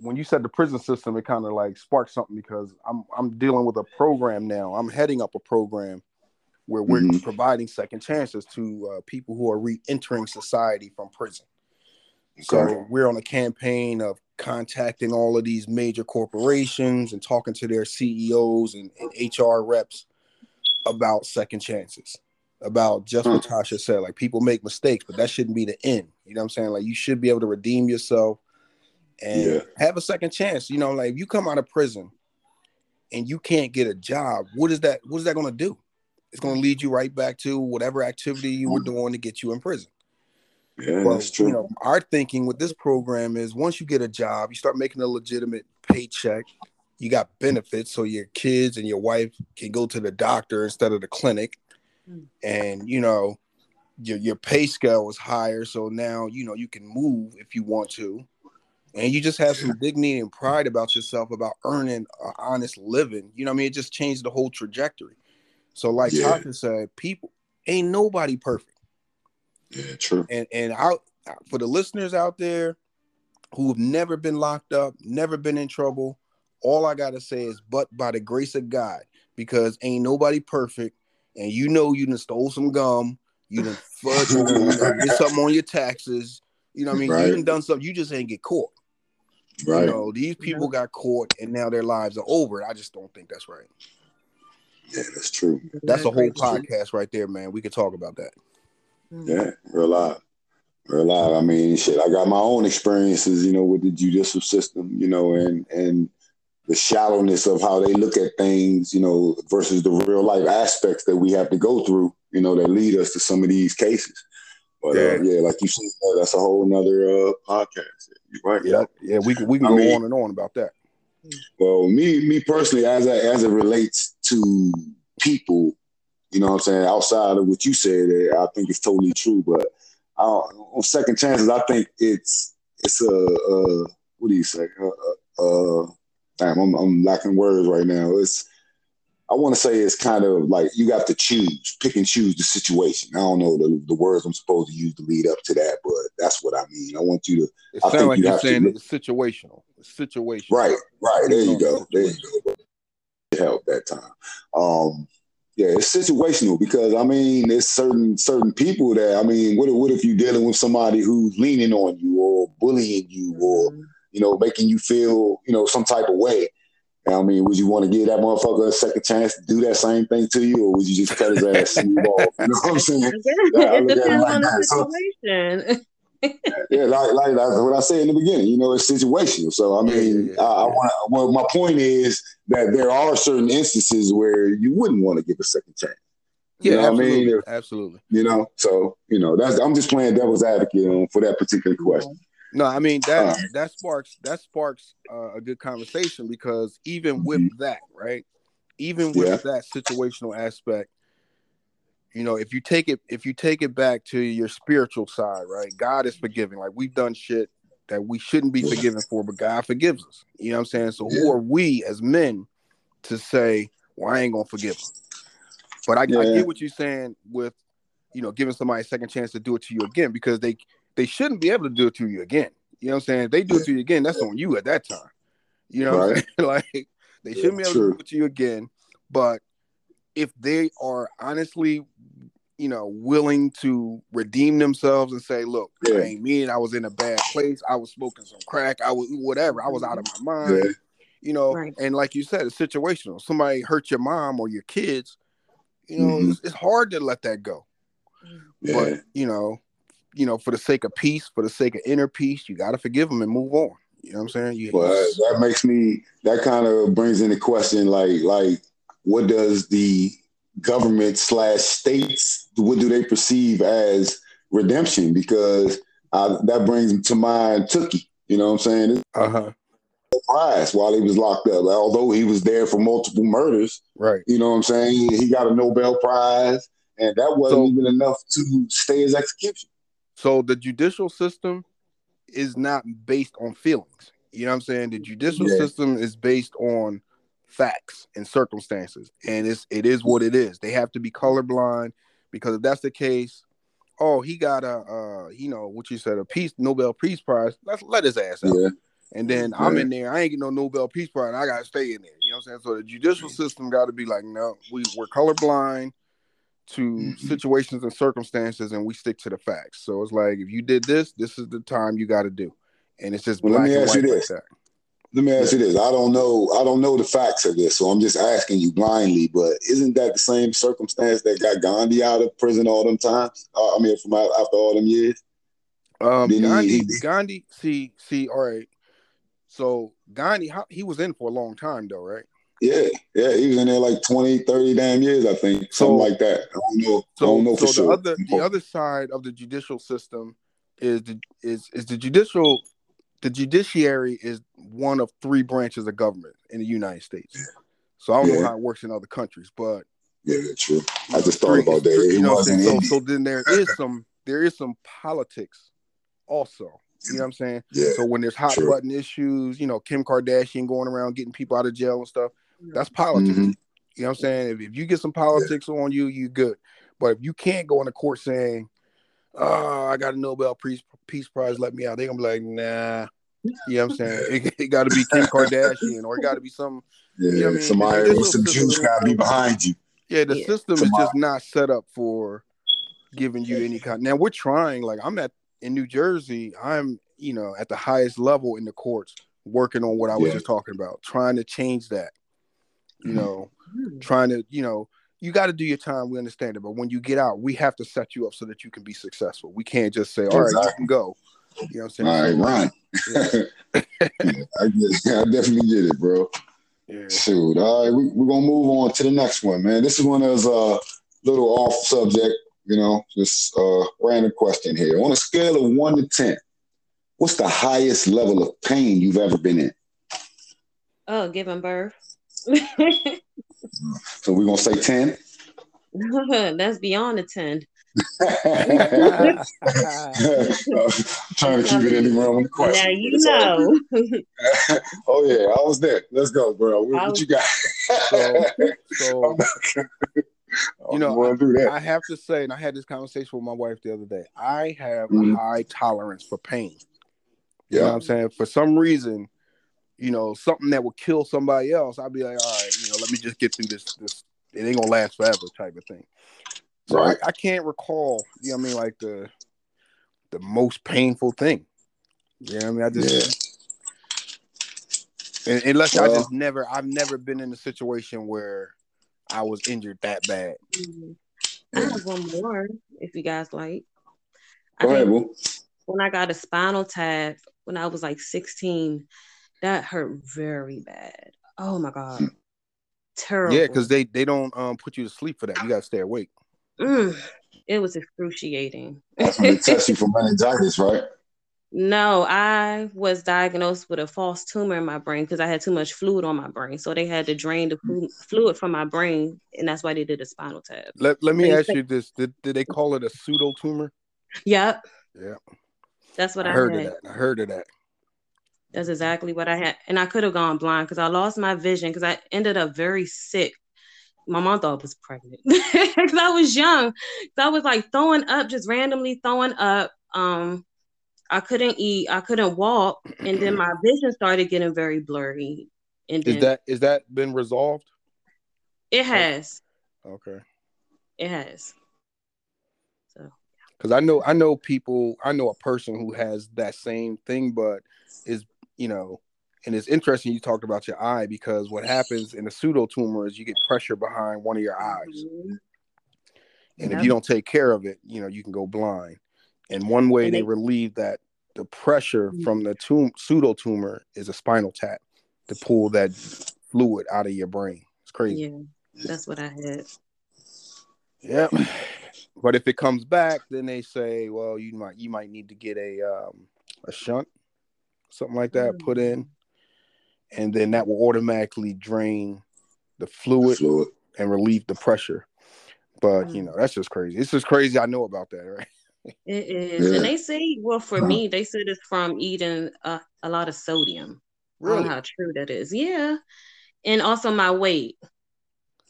when you said the prison system, it kind of like sparked something because I'm I'm dealing with a program now. I'm heading up a program where we're mm-hmm. providing second chances to uh, people who are re-entering society from prison. So we're on a campaign of contacting all of these major corporations and talking to their CEOs and, and HR reps about second chances. About just what mm. Tasha said, like people make mistakes, but that shouldn't be the end. You know what I'm saying? Like you should be able to redeem yourself and yeah. have a second chance. You know, like if you come out of prison and you can't get a job, what is that? What is that going to do? It's going to lead you right back to whatever activity you were doing to get you in prison. Yeah, but, that's true. You know, our thinking with this program is once you get a job, you start making a legitimate paycheck. You got benefits, so your kids and your wife can go to the doctor instead of the clinic, mm. and you know, your your pay scale was higher. So now you know you can move if you want to, and you just have some dignity and pride about yourself about earning an honest living. You know, I mean, it just changed the whole trajectory. So, like yeah. Tasha said, people ain't nobody perfect. Yeah, true. And and out for the listeners out there who've never been locked up, never been in trouble, all I gotta say is, but by the grace of God, because ain't nobody perfect, and you know you done stole some gum, you done fudge, you did [laughs] something on your taxes. You know what I mean? Right. You done done something, you just ain't get caught. Right. You know, these people got caught and now their lives are over. I just don't think that's right. Yeah, that's true. That's a whole podcast right there, man. We could talk about that. Mm-hmm. Yeah, real live. Real live. I mean, shit, I got my own experiences, you know, with the judicial system, you know, and and the shallowness of how they look at things, you know, versus the real life aspects that we have to go through, you know, that lead us to some of these cases. But uh, yeah, uh, yeah like you said, that's a whole nother uh, podcast. You're right. Yeah, yeah, we can we can I go mean, on and on about that. Well, me me personally, as I, as it relates to people you know what I'm saying? Outside of what you said, eh, I think it's totally true. But uh, on second chances, I think it's it's a, a what do you say? Uh, uh, damn, I'm, I'm lacking words right now. It's I want to say it's kind of like you got to choose, pick and choose the situation. I don't know the, the words I'm supposed to use to lead up to that, but that's what I mean. I want you to. It sounds like you are saying to, it's situational. It's situational. Right, right. There you go. There you go. Help that time. Um, yeah, it's situational because I mean, there's certain certain people that I mean, what what if you're dealing with somebody who's leaning on you or bullying you or mm-hmm. You know making you feel you know some type of way? I mean, would you want to give that motherfucker a second chance to do that same thing to you, or would you just cut his ass and move off? You know what I'm saying? [laughs] Yeah, it depends on the situation. So, [laughs] yeah, like, like that's what I said in the beginning. You know, it's situational. So I mean, yeah, yeah, I, I want. Well, my point is that there are certain instances where you wouldn't want to give a second chance. You yeah, absolutely. I mean? absolutely. You know, so you know, that's I'm just playing devil's advocate for that particular question. No, I mean that uh, that sparks that sparks uh, a good conversation because even with mm-hmm. that, right? Even with yeah. that situational aspect, you know if you take it if you take it back to your spiritual side right god is forgiving like we've done shit that we shouldn't be forgiven for but god forgives us you know what i'm saying so who are we as men to say well i ain't gonna forgive them but I, yeah. I get what you're saying with you know giving somebody a second chance to do it to you again because they they shouldn't be able to do it to you again you know what i'm saying if they do it to you again that's on you at that time you know right. [laughs] like they shouldn't yeah, be able true. to do it to you again but if they are honestly, you know, willing to redeem themselves and say, "Look, yeah. I ain't mean I was in a bad place. I was smoking some crack. I was whatever. I was out of my mind." Yeah. You know, right. and like you said, it's situational. Somebody hurt your mom or your kids. You know, mm-hmm. it's, it's, hard to let that go. Yeah. But you know, you know, for the sake of peace, for the sake of inner peace, you got to forgive them and move on. You know what I'm saying? You, well, that makes me. That kind of brings into question, like, like what does the government slash states what do they perceive as redemption? Because uh, that brings to mind Tookie. You know what I'm saying? Uh-huh. Prize while he was locked up, although he was there for multiple murders. Right. You know what I'm saying? He got a Nobel Prize, and that wasn't so, even enough to stay his execution. So the judicial system is not based on feelings. You know what I'm saying? The judicial yeah. system is based on facts and circumstances, and it's it is what it is. They have to be colorblind because if that's the case, oh, he got a, uh, you know, what you said, a peace Nobel Peace Prize. Let's let his ass out. Yeah. And then yeah. I'm in there. I ain't get no Nobel Peace Prize. I gotta stay in there. You know what I'm saying? So the judicial system got to be like, no, we we're colorblind to mm-hmm. situations and circumstances, and we stick to the facts. So it's like, if you did this, this is the time you got to do, and it's just well, black and white like that. Let me ask yeah. you this: I don't know, I don't know the facts of this, so I'm just asking you blindly. But isn't that the same circumstance that got Gandhi out of prison all them times? Uh, I mean, from out, after all them years. Um, Gandhi, he, he, Gandhi, see, see, all right. So Gandhi, he was in for a long time, though, right? Yeah, yeah, he was in there like 20, 30 damn years, I think, so, something like that. I don't know. So, I don't know so for sure. The other, the other side of the judicial system is the is is the judicial the judiciary is one of three branches of government in the United States. Yeah. So I don't yeah. know how it works in other countries, but yeah, that's true. I just thought about that. You know, so, so then there is some there is some politics also. You know what I'm saying? Yeah, so when there's hot true. button issues, you know, Kim Kardashian going around getting people out of jail and stuff, that's politics. Mm-hmm. You know what I'm saying? If, if you get some politics yeah. on you, you good. But if you can't go into court saying, "Oh, I got a Nobel Peace Peace Prize, let me out," they're gonna be like, "Nah." You know what I'm saying? It, [laughs] it got to be Kim Kardashian, or it got to be some. Yeah, you know I mean? somebody with some juice got to be behind you. Yeah, the yeah. system somebody. is just not set up for giving you any kind. Now we're trying. Like I'm at in New Jersey. I'm you know at the highest level in the courts, working on what I was yeah. just talking about, trying to change that you know, mm-hmm. trying to, you know, you got to do your time. We understand it, but when you get out, we have to set you up so that you can be successful. We can't just say, "All exactly. right, you can go." You know what I'm saying? All right, right. Yeah. [laughs] yeah, I get. I definitely get it, bro. Yeah. Shoot. All right, we, we're gonna move on to the next one, man. This is one of those uh little off subject, you know, just uh random question here. On a scale of one to ten, what's the highest level of pain you've ever been in? Oh, giving birth. [laughs] so we're gonna say 10. [laughs] That's beyond a 10. [laughs] trying to keep it in the realm of the question. Now you know. oh yeah, I was there. Let's go, bro. What, what you got? so, so you know, I, I, have to say, and I had this conversation with my wife the other day. I have mm-hmm. a high tolerance for pain. You yeah. know what I'm saying? For some reason, you know, something that would kill somebody else, I'd be like, all right, you know, let me just get through this. This it ain't gonna last forever, type of thing. So right. I, I, can't recall, you know, what I mean, like the the most painful thing. You know, I mean, I just yeah. unless well, I just never, I've never been in a situation where I was injured that bad. Mm-hmm. I have one more, if you guys like. Go I ahead, when I got a spinal tap when I was like 16, that hurt very bad. Oh my god, hmm. terrible. Yeah, because they they don't um put you to sleep for that. You gotta stay awake. Mm, it was excruciating. That's when they test you for meningitis, right? No, I was diagnosed with a false tumor in my brain because I had too much fluid on my brain. So they had to drain the fluid from my brain, and that's why they did a spinal tap. Let, let me ask you this: did, did they call it a pseudo tumor? Yep. Yeah. That's what I, I heard had. of that. I heard of that. That's exactly what I had. And I could have gone blind because I lost my vision because I ended up very sick. My mom thought I was pregnant [laughs] because I was young. So I was like throwing up, just randomly throwing up. Um, I couldn't eat, I couldn't walk, and then my vision started getting very blurry. And then, is that is that been resolved? It has. Okay. It has. So. Because I know I know people, I know a person who has that same thing, but is you know, and it's interesting you talked about your eye because what happens in a pseudo tumor is you get pressure behind one of your eyes. Mm-hmm. And if you don't take care of it, you know, you can go blind. And one way and they, they, relieve that the pressure mm-hmm. from the tum- pseudo tumor is a spinal tap to pull that fluid out of your brain. It's crazy. Yeah, that's what I had. Yeah. [sighs] But if it comes back, then they say, well, you might you might need to get a um, a shunt something like that, put in, mm. and then that will automatically drain the fluid, the fluid. and relieve the pressure. But you mm. know, that's just crazy. It's just crazy. I know about that, right? It is, yeah. and they say, well, for me, they said it's from eating a, a lot of sodium. Really? I don't know how true that is. Yeah, and also my weight.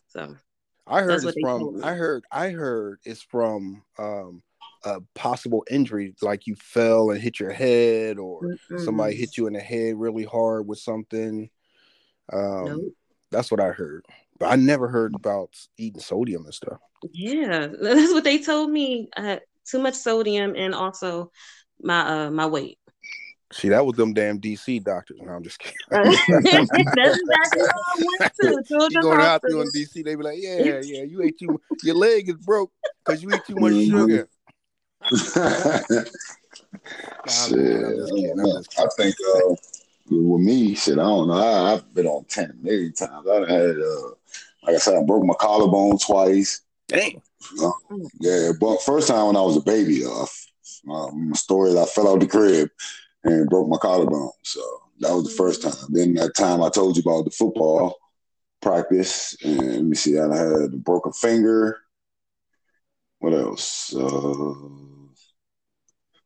So I heard it's from I heard I heard it's from um a possible injury, like you fell and hit your head, or mm somebody hit you in the head really hard with something. Um, nope. That's what I heard, but I never heard about eating sodium and stuff. Yeah, that's what they told me. Had too much sodium and also my uh my weight. See, that was them damn DC doctors. No, I'm just kidding. [laughs] That's exactly how I went to. [laughs] you going out there in DC, they be like, "Yeah, yeah, you ate too. Your leg is broke because you eat too much mm-hmm. sugar." Shit, I think uh, with me, shit, I don't know. I, have been on ten many times. I had, uh, like I said, I broke my collarbone twice. Dang. Uh, yeah, but first time when I was a baby, uh, um, story is I fell out the crib and broke my collarbone. So that was the first time. Then that time I told you about the football practice, and let me see, I had a broken finger. What else? Uh,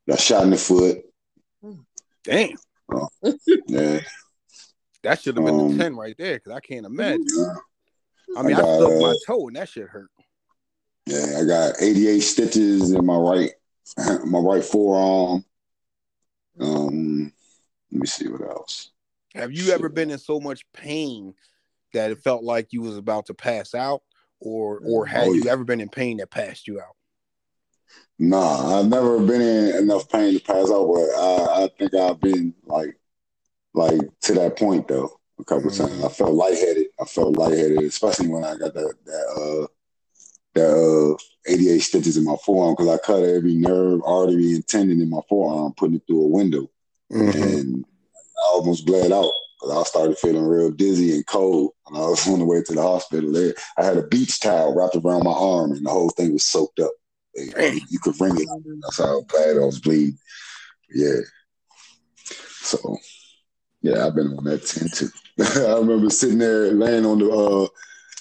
got shot in the foot. Damn. Uh, yeah. That should have been um, the 10 right there because I can't imagine. Yeah. I mean, I, got, I stubbed my uh, toe and that shit hurt. Yeah, I got 88 stitches in my right [laughs] my right forearm. Um, let me see what else. Have you ever been in so much pain that it felt like you was about to pass out, or or had oh, yeah. you ever been in pain that passed you out? Nah, I've never been in enough pain to pass out, but I, I think I've been like like to that point though a couple mm-hmm. times. I felt lightheaded. I felt lightheaded, especially when I got that that uh that uh 88 stitches in my forearm because I cut every nerve, artery, and tendon in my forearm, putting it through a window, mm-hmm. and I almost bled out because I started feeling real dizzy and cold. And I was [laughs] on the way to the hospital. There, I had a beach towel wrapped around my arm, and the whole thing was soaked up. You could wring it. That's how bad I was bleeding. Yeah. So, yeah, I've been on that tent too. [laughs] I remember sitting there laying on the uh,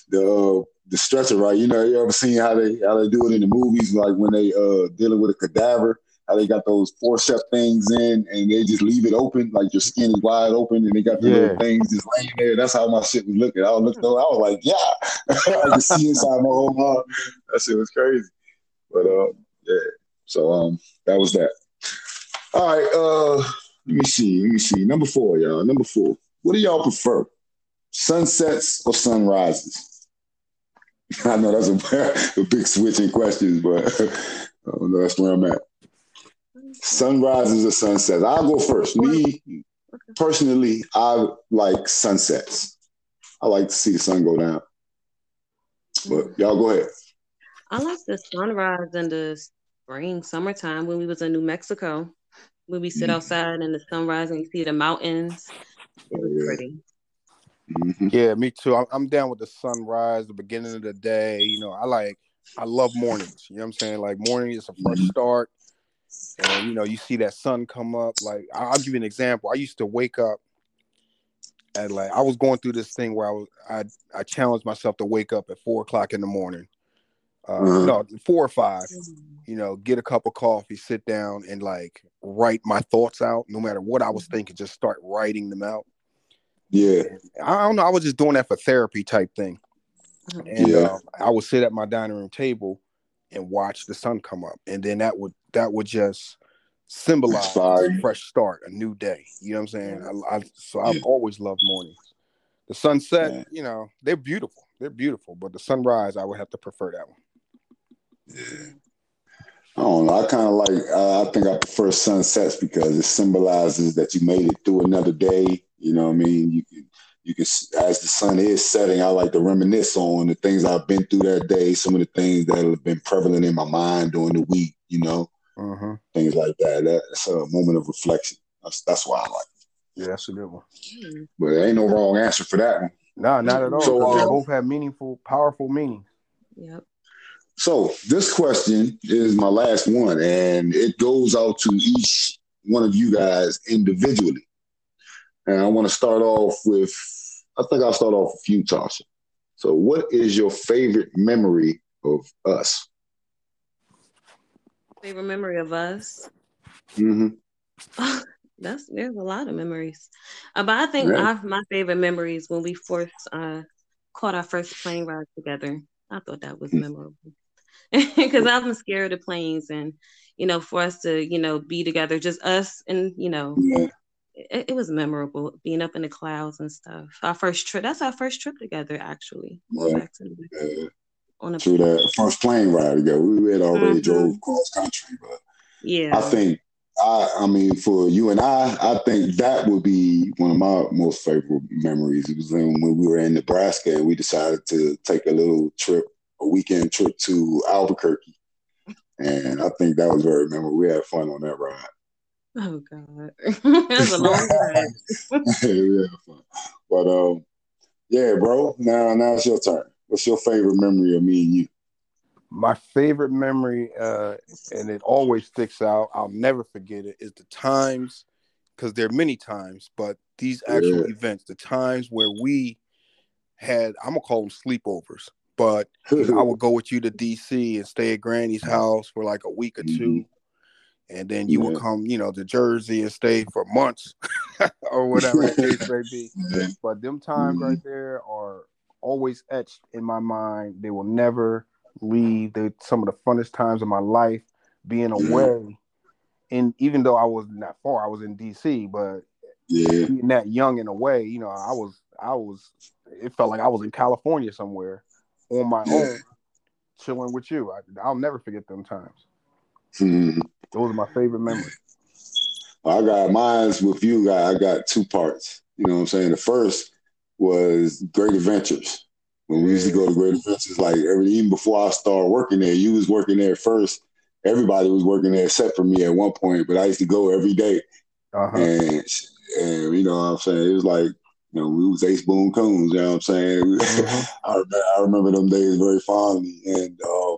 the uh, the stretcher, right? You know, you ever seen how they how they do it in the movies, like when they uh dealing with a cadaver, how they got those forceps things in and they just leave it open, like your skin is wide open, and they got the yeah. little things just laying there. That's how my shit was looking. I looked over, I was like, yeah, [laughs] I could see inside my whole arm. That shit was crazy. But uh, yeah. So um, that was that. All right. Uh, let me see. Let me see. Number four, y'all. Number four. What do y'all prefer? Sunsets or sunrises? [laughs] I know that's a, [laughs] a big switch in questions, but I don't know. That's where I'm at. Sunrises or sunsets? I'll go first. Me personally, I like sunsets. I like to see the sun go down. But y'all go ahead. I like the sunrise in the spring, summertime when we was in New Mexico. When we sit mm-hmm. outside and the sunrise and you see the mountains. It was pretty. Mm-hmm. Yeah, me too. I'm down with the sunrise, the beginning of the day. You know, I like, I love mornings. You know what I'm saying? Like morning is a fresh mm-hmm. start, and you know, you see that sun come up. Like I'll give you an example. I used to wake up at like I was going through this thing where I was I I challenged myself to wake up at four o'clock in the morning uh, mm-hmm. no, four or 5 you know, get a cup of coffee, sit down and like write my thoughts out, no matter what I was mm-hmm. thinking, just start writing them out. Yeah. I don't know. I was just doing that for therapy type thing. Mm-hmm. And yeah. uh, I would sit at my dining room table and watch the sun come up. And then that would, that would just symbolize a fresh start, a new day. You know what I'm saying? I, I so I've always loved mornings. The sunset, yeah. you know, they're beautiful. They're beautiful, but the sunrise, I would have to prefer that one. Yeah. I don't know. I kind of like. Uh, I think I prefer sunsets because it symbolizes that you made it through another day. You know what I mean? You can, you can, as the sun is setting, I like to reminisce on the things I've been through that day. Some of the things that have been prevalent in my mind during the week. You know, uh-huh. things like that. That's a moment of reflection. That's that's why I like. It. Yeah, that's a good one. But there ain't no wrong answer for that one. No, not at all. So, uh, they both have meaningful, powerful meaning. Yep. So this question is my last one, and it goes out to each one of you guys individually. And I want to start off with, I think I'll start off with you, Tasha. So, what is your favorite memory of us? Favorite memory of us? Mm-hmm. [laughs] that's there's a lot of memories. Uh, but I think my favorite memories when we first uh, caught our first plane ride together. I thought that was mm. memorable [laughs] because I'm scared of planes, and you know, for us to you know be together, just us, and you know, yeah. it, it, was memorable being up in the clouds and stuff. Our first trip. That's our first trip together, actually. Yeah. On a Through that first plane ride together, we had already mm-hmm. drove cross country, but yeah, I think I, I mean, for you and I, I think that would be one of my most favorite memories. It was when, when we were in Nebraska and we decided to take a little trip, a weekend trip to Albuquerque. And I think that was very memorable. We had fun on that ride. Oh God, [laughs] that's a long ride. [laughs] yeah. But um, yeah, bro. Now, now it's your turn. What's your favorite memory of me and you? my favorite memory, uh, and it always sticks out. I'll never forget it. Is the times, because there are many times, but these actual yeah. events, the times where we had, I'm gonna call them sleepovers, but [laughs] I would go with you to DC and stay at Granny's house for like a week or 2 mm-hmm. and then you yeah. would come, you know, to Jersey and stay for months [laughs] or whatever the case may be. [laughs] But them times mm-hmm. right there are always etched in my mind. They will never leave. They some of the funnest times of my life being away. And even though I wasn't that far, I was in DC, but yeah. being that young and away, you know, I was I was it felt like I was in California somewhere on my yeah. own, chilling with you. I, will never forget them times. Mm-hmm. Those are my favorite memories. I got mine's with you. Guys. I got two parts. You know what I'm saying? The first was Great Adventures when we used to go to Great Adventures, like every even before I started working there, you was working there first. Everybody was working there except for me at one point, but I used to go every day. Uh-huh. And and you know what I'm saying? It was like, you know, we was Ace Boone Coons, you know what I'm saying? [laughs] Mm-hmm. I, remember, I remember them days very fondly. And um,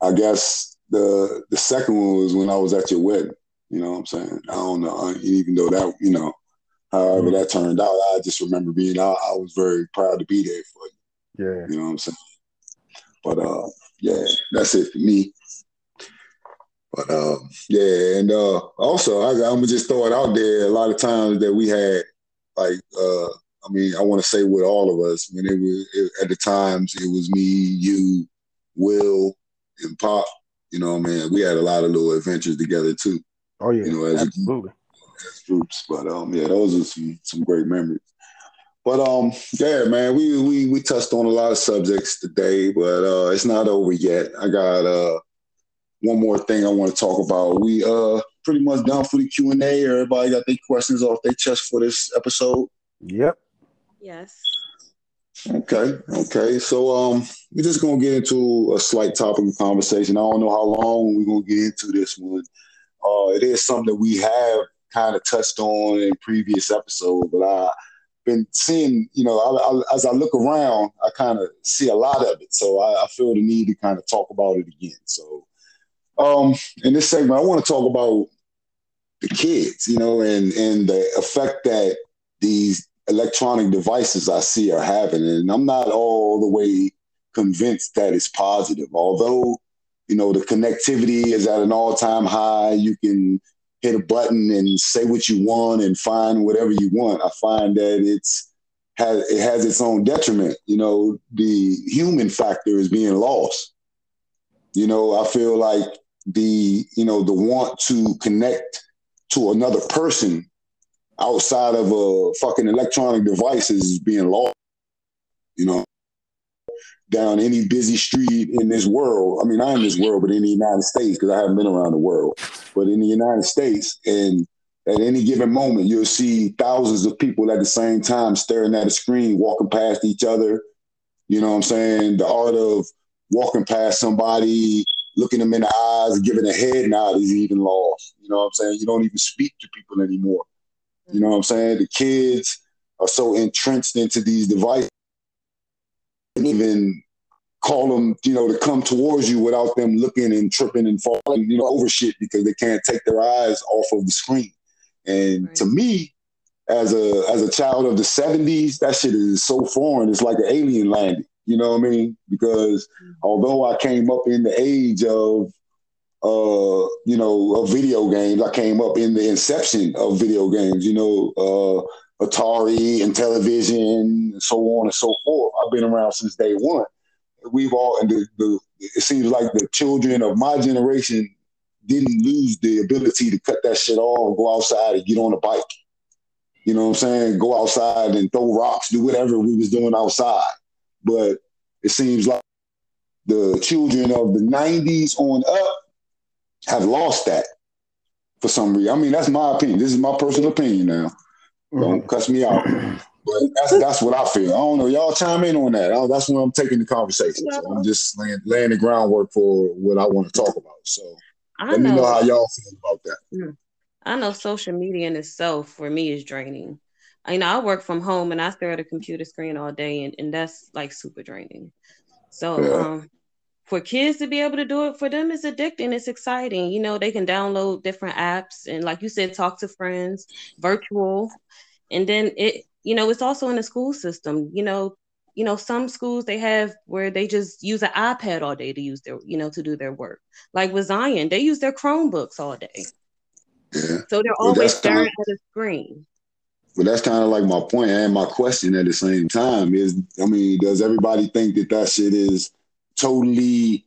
I guess the the second one was when I was at your wedding. You know what I'm saying? I don't know. Even though that, you know, however mm-hmm. that turned out, I just remember being I, I was very proud to be there for you. Yeah. You know what I'm saying? But uh yeah, that's it for me. But um, yeah, and uh, also I, am gonna just throw it out there. A lot of times that we had, like, uh, I mean, I want to say with all of us when it was it, at the times it was me, you, Will, and Pop. You know, man, we had a lot of little adventures together too. Oh yeah, you know, as absolutely. A, as groups, but um, yeah, those are some some great memories. But um, yeah, man, we we we touched on a lot of subjects today, but uh, it's not over yet. I got uh one more thing I want to talk about. We uh pretty much done for the Q and A. Everybody got their questions off their chest for this episode. Yep. Yes. Okay. Okay. So um, we're just gonna get into a slight topic of conversation. I don't know how long we're gonna get into this one. Uh, it is something that we have kind of touched on in previous episodes, but I been seeing, you know, I, I, as I look around, I kind of see a lot of it. So I, I, feel the need to kind of talk about it again. So um, in this segment, I want to talk about the kids, you know, and and the effect that these electronic devices I see are having. And I'm not all the way convinced that it's positive, although you know the connectivity is at an all-time high. You can hit a button and say what you want and find whatever you want. I find that it's has it has its own detriment. You know, the human factor is being lost. You know, I feel like the you know the want to connect to another person outside of a fucking electronic device is being lost. You know, down any busy street in this world. I mean, not in this world, but in the United States, because I haven't been around the world, but in the United States, and at any given moment, you'll see thousands of people at the same time staring at a screen, walking past each other. You know what I'm saying? The art of walking past somebody, looking them in the eyes, giving a head nod is even lost. You know what I'm saying? You don't even speak to people anymore. You know what I'm saying? The kids are so entrenched into these devices even call them, you know, to come towards you without them looking and tripping and falling, you know, over shit because they can't take their eyes off of the screen. And right. to me, as a as a child of the '70s, that shit is so foreign. It's like an alien landing. You know what I mean? Because mm-hmm. although I came up in the age of uh, you know, of video games. I came up in the inception of video games, you know, uh, Atari and television and so on and so forth. I've been around since day one. We've all, and the, the, it seems like the children of my generation didn't lose the ability to cut that shit off, go outside and get on a bike. You know what I'm saying? Go outside and throw rocks, do whatever we was doing outside. But it seems like the children of the 90s on up have lost that for some reason. I mean, that's my opinion. This is my personal opinion now. Don't cuss me out. But that's that's what I feel. I don't know. Y'all chime in on that. I, that's when I'm taking the conversation. So I'm just laying, laying the groundwork for what I want to talk about. So I let know, me know how y'all feel about that. Mm. I know social media in itself for me is draining. I you know I work from home and I stare at a computer screen all day and, and that's like super draining. So yeah. um for kids to be able to do it for them is addicting it's exciting. You know they can download different apps and like you said talk to friends virtual. And then it you know it's also in the school system. You know you know some schools they have where they just use an ipad all day to use their you know to do their work. Like with zion they use their chromebooks all day. Yeah. so they're always well, staring at a screen. But that's kind of like my point and my question at the same time is i mean does everybody think that that shit is totally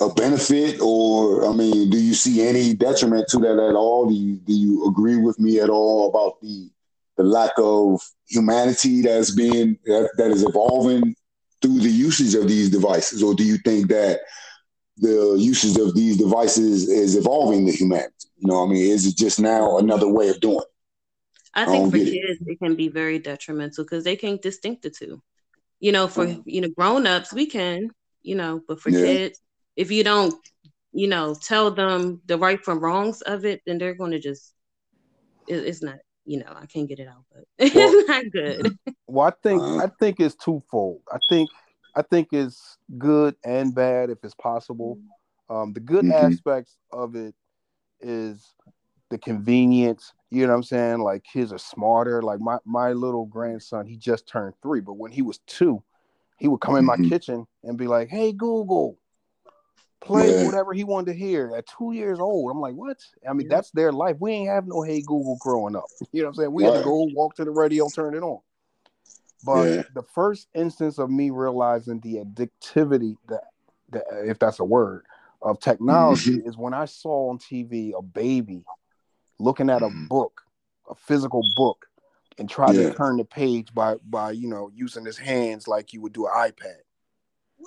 a benefit or i mean do you see any detriment to that at all do you do you agree with me at all about the the lack of humanity that's being that, that is evolving through the usage of these devices or do you think that the usage of these devices is evolving the humanity you know i mean is it just now another way of doing it? I think I for kids, it. it. can be very detrimental because they can't distinct the two. You know, for mm. you know, grown ups, we can, you know, but for yeah. kids, if you don't, you know, tell them the right from wrongs of it, then they're going to just, it, it's not, you know, I can't get it out, but [laughs] it's well, not good. [laughs] Well, I think, uh-huh. I think it's twofold. I think, I think it's good and bad if it's possible. Um, the good mm-hmm. aspects of it is the convenience. You know what I'm saying? Like kids are smarter. Like my my little grandson, he just turned three, but when he was two, he would come in my mm-hmm. kitchen and be like, "Hey Google, play yeah. whatever he wanted to hear." At two years old, I'm like, "What?" I mean, that's their life. We ain't have no Hey Google growing up. [laughs] You know what I'm saying? We right. had to go walk to the radio, turn it on. But yeah. the first instance of me realizing the addictivity that, that if that's a word, of technology mm-hmm. is when I saw on TV a baby looking at a mm-hmm. book, a physical book, and try yeah. to turn the page by by you know using his hands like you would do an iPad.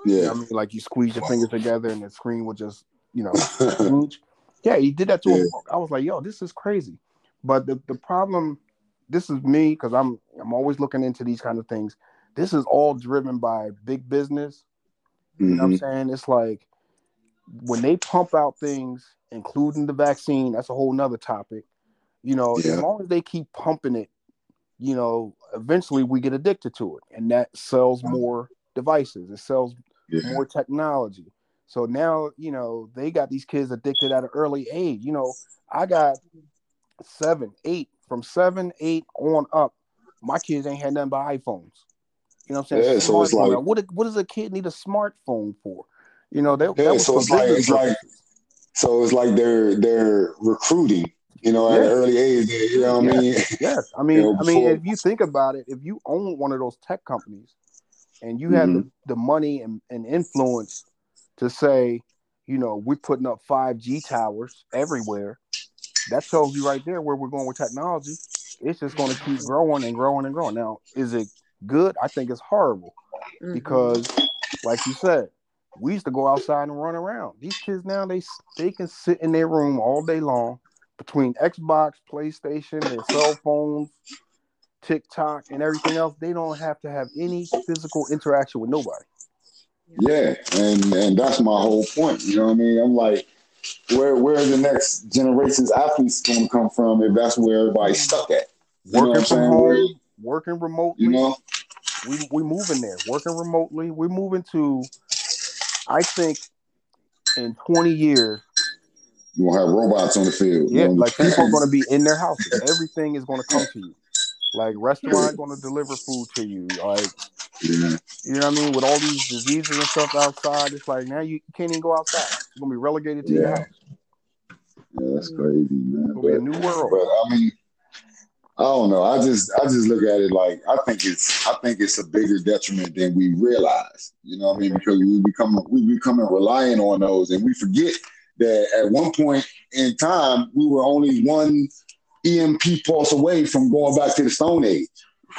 Yeah, you know I mean, like you squeeze your fingers together and the screen would just you know. [laughs] yeah, he did that to yeah. a. I was like, yo, this is crazy. But the the problem, this is me because I'm I'm always looking into these kind of things. This is all driven by big business. You mm-hmm. know what I'm mm-hmm. saying? It's like when they pump out things, including the vaccine, that's a whole nother topic. You know, yeah. as long as they keep pumping it you know, eventually we get addicted to it, and that sells more devices. It sells yeah. more technology. So now, you know, they got these kids addicted at an early age. You know, I got seven, eight, from seven, eight on up. My kids ain't had nothing but iPhones. You know what I'm saying? Yeah, so it's like, what what does a kid need a smartphone for? You know, they, yeah, so it's like it's like so it's like they're they're recruiting you know, at an early age. You know what I mean? Yes. I [laughs] mean, you know, I mean, if you think about it, if you own one of those tech companies and you mm-hmm. have the, the money and, and influence to say, you know, we're putting up 5G towers everywhere, that tells you right there where we're going with technology. It's just going to keep growing and growing and growing. Now, is it good? I think it's horrible mm-hmm. because, like you said, we used to go outside and run around. These kids now they they can sit in their room all day long between Xbox, PlayStation, and cell phones, TikTok, and everything else, they don't have to have any physical interaction with nobody. Yeah, and and that's my whole point. You know what I mean? I'm like, where where are the next generation's athletes going to come from if that's where everybody's stuck at? You working from home, where, working remotely. You know, we we moving there. Working remotely, we're moving to. I think in 20 years, you gonna have robots on the field. Yeah, like people are gonna be in their houses. [laughs] Everything is gonna come to you. Like restaurant gonna deliver food to you. Like Yeah. You know what I mean? With all these diseases and stuff outside, it's like now you can't even go outside. You're gonna be relegated to your house. Yeah, that's crazy, man. Be a new world. but I mean, I don't know. I just I just look at it like I think it's I think it's a bigger detriment than we realize. You know what I mean? Because we become we becoming reliant on those, and we forget that at one point in time we were only one EMP pulse away from going back to the Stone Age.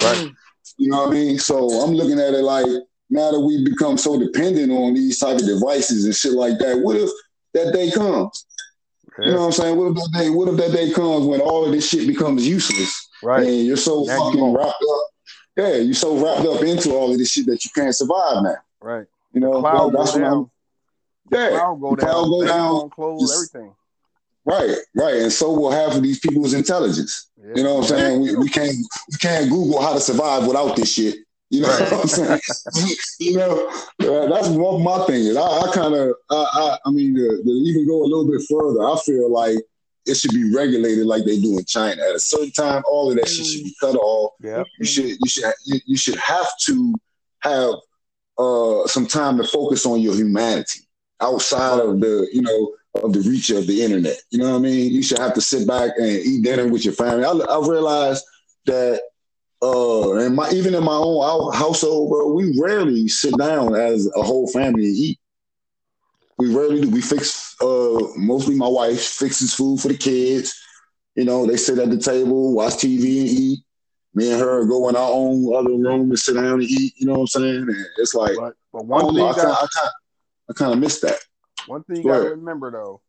Right. You know what I mean? So I'm looking at it like now that we become so dependent on these type of devices and shit like that, what if that day comes? You know what I'm saying? What if that day? What if that day comes when all of this shit becomes useless Right. and you're so Now fucking won't. wrapped up? Yeah, you're so wrapped up into all of this shit that you can't survive now. Right. You know, go that's what I'm. Down. Yeah, Cloud go the down. cloud go down. gonna close Just- everything. Right, right, and so will half of these people's intelligence. Yeah. You know what I'm saying? We, we can't we can't Google how to survive without this shit. You know Right. what I'm saying? [laughs] you know, uh, that's what my thing is. I, I kind of, I, I, I mean, to, to even go a little bit further, I feel like it should be regulated like they do in China. At a certain time, all of that shit should be cut off. Yeah. You should, you should, you, you should have to have uh, some time to focus on your humanity outside of the, you know, of the reach of the internet. You know what I mean? You should have to sit back and eat dinner with your family. I, I realized that uh and my even in my own household, bro, we rarely sit down as a whole family and eat. We rarely do. We fix uh mostly my wife fixes food for the kids. You know, they sit at the table, watch TV and eat. Me and her go in our own other room and sit down and eat. You know what I'm saying? And it's like But but I one don't thing I kind got of I kind I kind of miss that. one thing you gotta remember though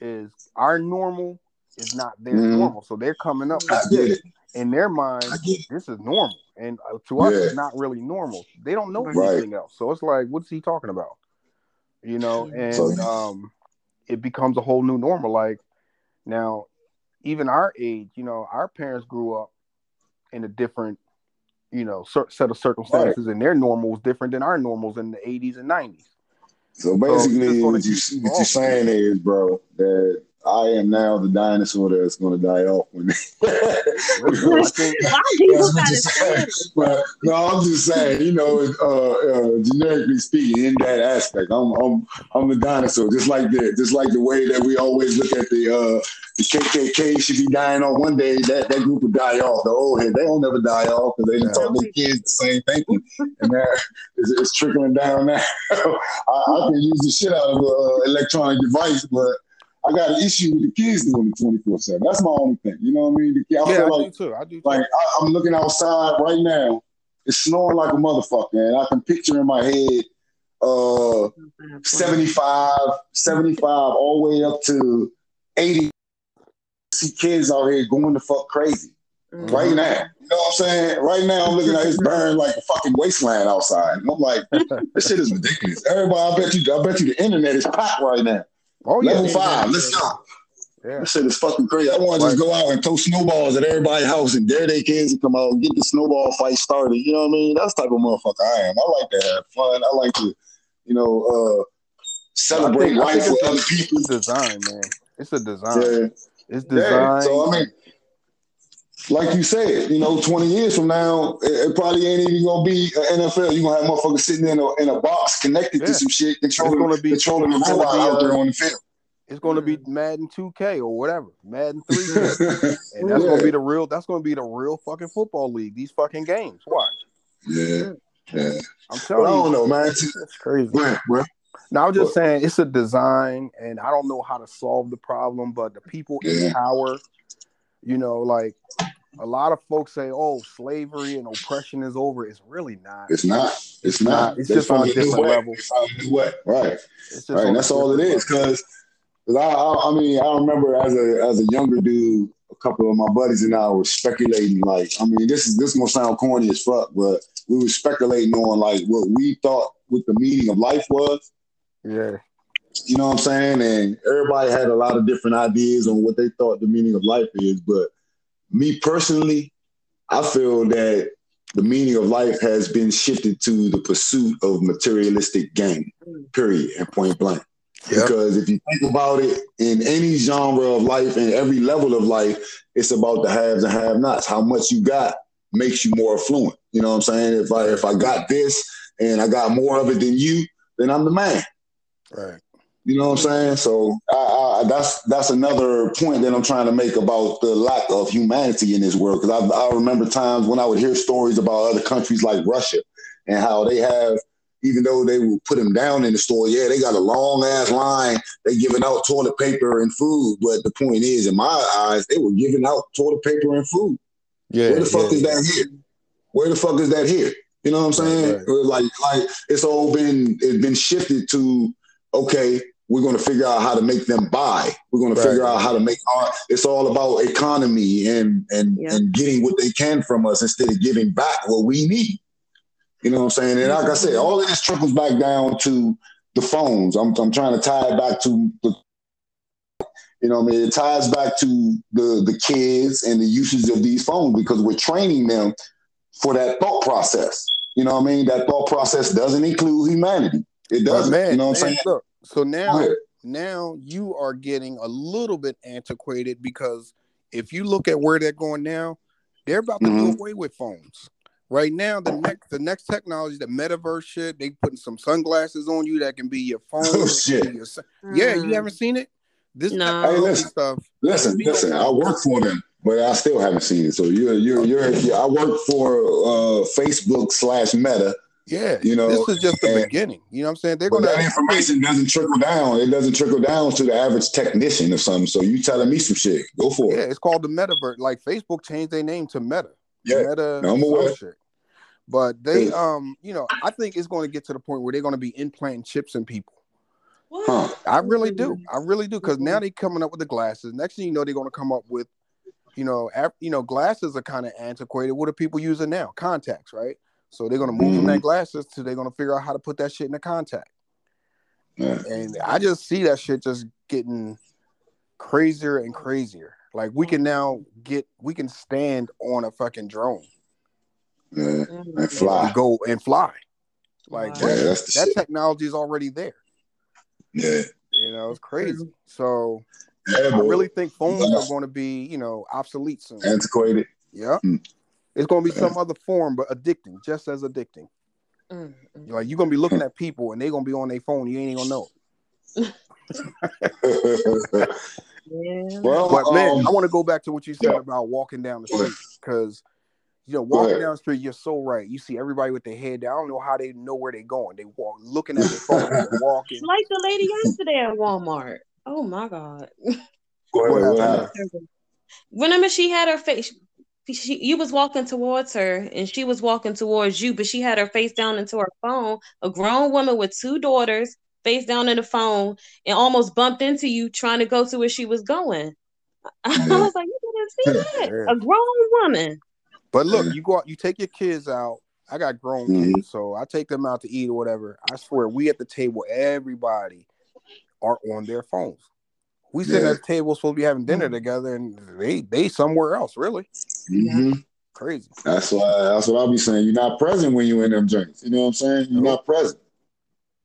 is our normal is not their Mhm. normal. So they're coming up I with get this. it. In their mind, I get it. this is normal. And uh, to us, Yeah. it's not really normal. They don't know Right. anything else. So it's like, what's he talking about? You know, and So- um, it becomes a whole new normal. Like now, even our age, you know, our parents grew up in a different, you know, set of circumstances, and their normal was different than our normals in the 80s and 90s. So basically, what, you, what you're saying is, bro, that I am now the dinosaur that's going to die off when. I think [laughs] Why [laughs] people That's what gotta you're say saying. it? But no, I'm just saying, you know, uh, uh, generically speaking, in that aspect, I'm I'm I'm the dinosaur, just like the just like the way that we always look at the uh, the KKK should be dying off one day. That that group will die off. The old head, they don't never die off because they done Yeah. taught their kids the same thing, and that it's, it's trickling down now. [laughs] I, I can use the shit out of an uh, electronic device, but. I got an issue with the kids doing it 24 7. That's my only thing. You know what I mean? The kid, I yeah, feel I like do too. I do too. like I, I'm looking outside right now. It's snowing like a motherfucker, and I can picture in my head uh 75, 75, all the way up to 80. See kids out here going the fuck crazy Mm. right now. You know what I'm saying? Right now, I'm looking at it's burning like a fucking wasteland outside, and I'm like, this shit is ridiculous. Everybody, I bet you, I bet you, the internet is packed right now. Oh yeah, Level five, let's go. yeah. That shit is fucking crazy. I want to just go out and throw snowballs at everybody's house and dare their kids to come out and get the snowball fight started. You know what I mean? That's the type of motherfucker I am. I like to have fun. I like to, you know, uh, celebrate I think- life think with other it's a, people. it's a design, man. It's a design. Yeah. It's yeah. designed. So I mean, like you said, you know, 20 years from now, it, probably ain't even gonna be NFL. You're gonna have motherfuckers sitting in a in a box connected Yeah. to some shit, controlling, gonna be- controlling the it's gonna robot be, out there on the field. It's to be Madden 2K or whatever, Madden 3K, [laughs] and that's Yeah. to be the real. That's to be the real fucking football league. These fucking games. Watch. yeah, yeah. I'm But I don't know, man. it's crazy. Bro. Now I'm just What? saying it's a design, and I don't know how to solve the problem, but the people in power, you know, like a lot of folks say, "Oh, slavery and oppression is over." It's really not. It's not. It's not. It's just on a different level. They found a new way. Right. Right. on And a that's all it is. Because I, I, I mean, I remember as a as a younger dude, a couple of my buddies and I were speculating. Like, I mean, this is this gonna sound corny as fuck, but we were speculating on like what we thought what the meaning of life was. Yeah. You know what I'm saying? And everybody had a lot of different ideas on what they thought the meaning of life is. But me personally, I feel that the meaning of life has been shifted to the pursuit of materialistic gain, period, and point blank. Yep. Because if you think about it, in any genre of life and every level of life, it's about the haves and have nots. How much you got makes you more affluent. You know what I'm saying? If I if I got this and I got more of it than you, then I'm the man. Right. You know what I'm saying? So I, I, that's that's another point that I'm trying to make about the lack of humanity in this world. Because I, I remember times when I would hear stories about other countries like Russia and how they have, even though they will put them down in the store, yeah, they got a long ass line. They giving out toilet paper and food, but the point is, in my eyes, they were giving out toilet paper and food. Yeah, where the fuck yeah, is yeah. that here? Where the fuck is that here? You know what I'm saying? Right. Like, like it's all been it's been shifted to okay, we're going to figure out how to make them buy. We're going right. to figure out how to make our. It's all about economy and and yeah. and getting what they can from us instead of giving back what we need. You know what I'm saying? And like I said, all of this trickles back down to the phones. I'm I'm trying to tie it back to the. You know, I mean, it ties back to the the kids and the usage of these phones because we're training them for that thought process. You know what I mean? That thought process doesn't include humanity. It doesn't. Man, you know what I'm saying? Look, so now, now you are getting a little bit antiquated because if you look at where they're going now, they're about to mm-hmm. do away with phones. Right now, the next the next technology, the metaverse shit, they putting some sunglasses on you that can be your [laughs] phone. Oh, shit. Your, yeah, you mm. haven't seen it. This no. hey, listen, stuff. Listen, listen. I work for them, but I still haven't seen it. So you're you're you're. you're I work for uh, Facebook slash Meta, yeah, you know, this is just the and, beginning. You know what I'm saying? They're going that information doesn't trickle down. It doesn't trickle down to the average technician or something. So you telling me some shit? Go for it. Yeah, it's called the metaverse. Like Facebook changed their name to Meta. Yeah, Meta. I'm aware. Shit. But they, um, you know, I think it's going to get to the point where they're going to be implanting chips in people. Huh. I really do. I really do. Because now they're coming up with the glasses. Next thing you know, they're going to come up with, you know, ap- you know, glasses are kind of antiquated. What are people using now? Contacts, right? So they're gonna move mm-hmm. from that glasses to they're gonna figure out how to put that shit in the contact. Yeah. And I just see that shit just getting crazier and crazier. Like we can now get we can stand on a fucking drone. Yeah, and fly. And go and fly. Like yeah, that, that technology is already there. Yeah. You know, it's crazy. So yeah, I really think phones are going to be, you know, obsolete soon. Antiquated. Yeah. Mm. It's gonna be some other form, but addicting, just as addicting. Mm-hmm. Like you're gonna be looking at people and they're gonna be on their phone. You ain't gonna know. yeah. [laughs] [laughs] Well, but man, um, I want to go back to what you said yeah. about walking down the street because you know, walking down the street, you're so right. You see everybody with their head down. I don't know how they know where they're going. They walk looking at their phone, [laughs] walking. Like the lady yesterday at Walmart. Oh my god. Go ahead, Remember, she had her face she, you was walking towards her and she was walking towards you, but she had her face down into her phone. A grown woman with two daughters, face down in the phone, and almost bumped into you trying to go to where she was going. [laughs] I was like, you didn't see that? A grown woman. But look, you go out, you take your kids out. I got grown mm-hmm. kids, so I take them out to eat or whatever. I swear, we at the table, everybody are on their phones. We sitting yeah. at the table supposed to be having dinner mm-hmm. together, and they they somewhere else. Really, mm-hmm. crazy. That's why that's what I'll be saying. You're not present when you in them drinks. You know what I'm saying? You're not present.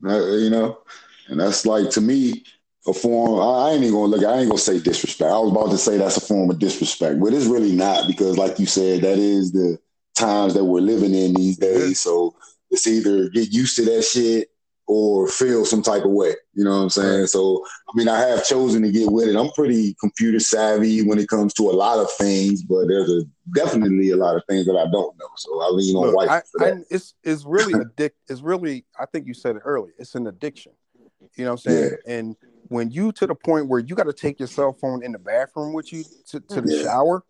Uh, you know, and that's like to me a form. I, I ain't even gonna look. I ain't gonna say disrespect. I was about to say that's a form of disrespect, but it's really not because, like you said, that is the times that we're living in these days. So it's either get used to that shit or feel some type of way. You know what I'm saying? So, I mean, I have chosen to get with it. I'm pretty computer savvy when it comes to a lot of things, but there's a, definitely a lot of things that I don't know. So I lean on white. it's it's really [laughs] addict. It's really. I think you said it earlier. It's an addiction. You know what I'm saying? Yeah. And when you to the point where you got to take your cell phone in the bathroom with you to, to the yeah. shower.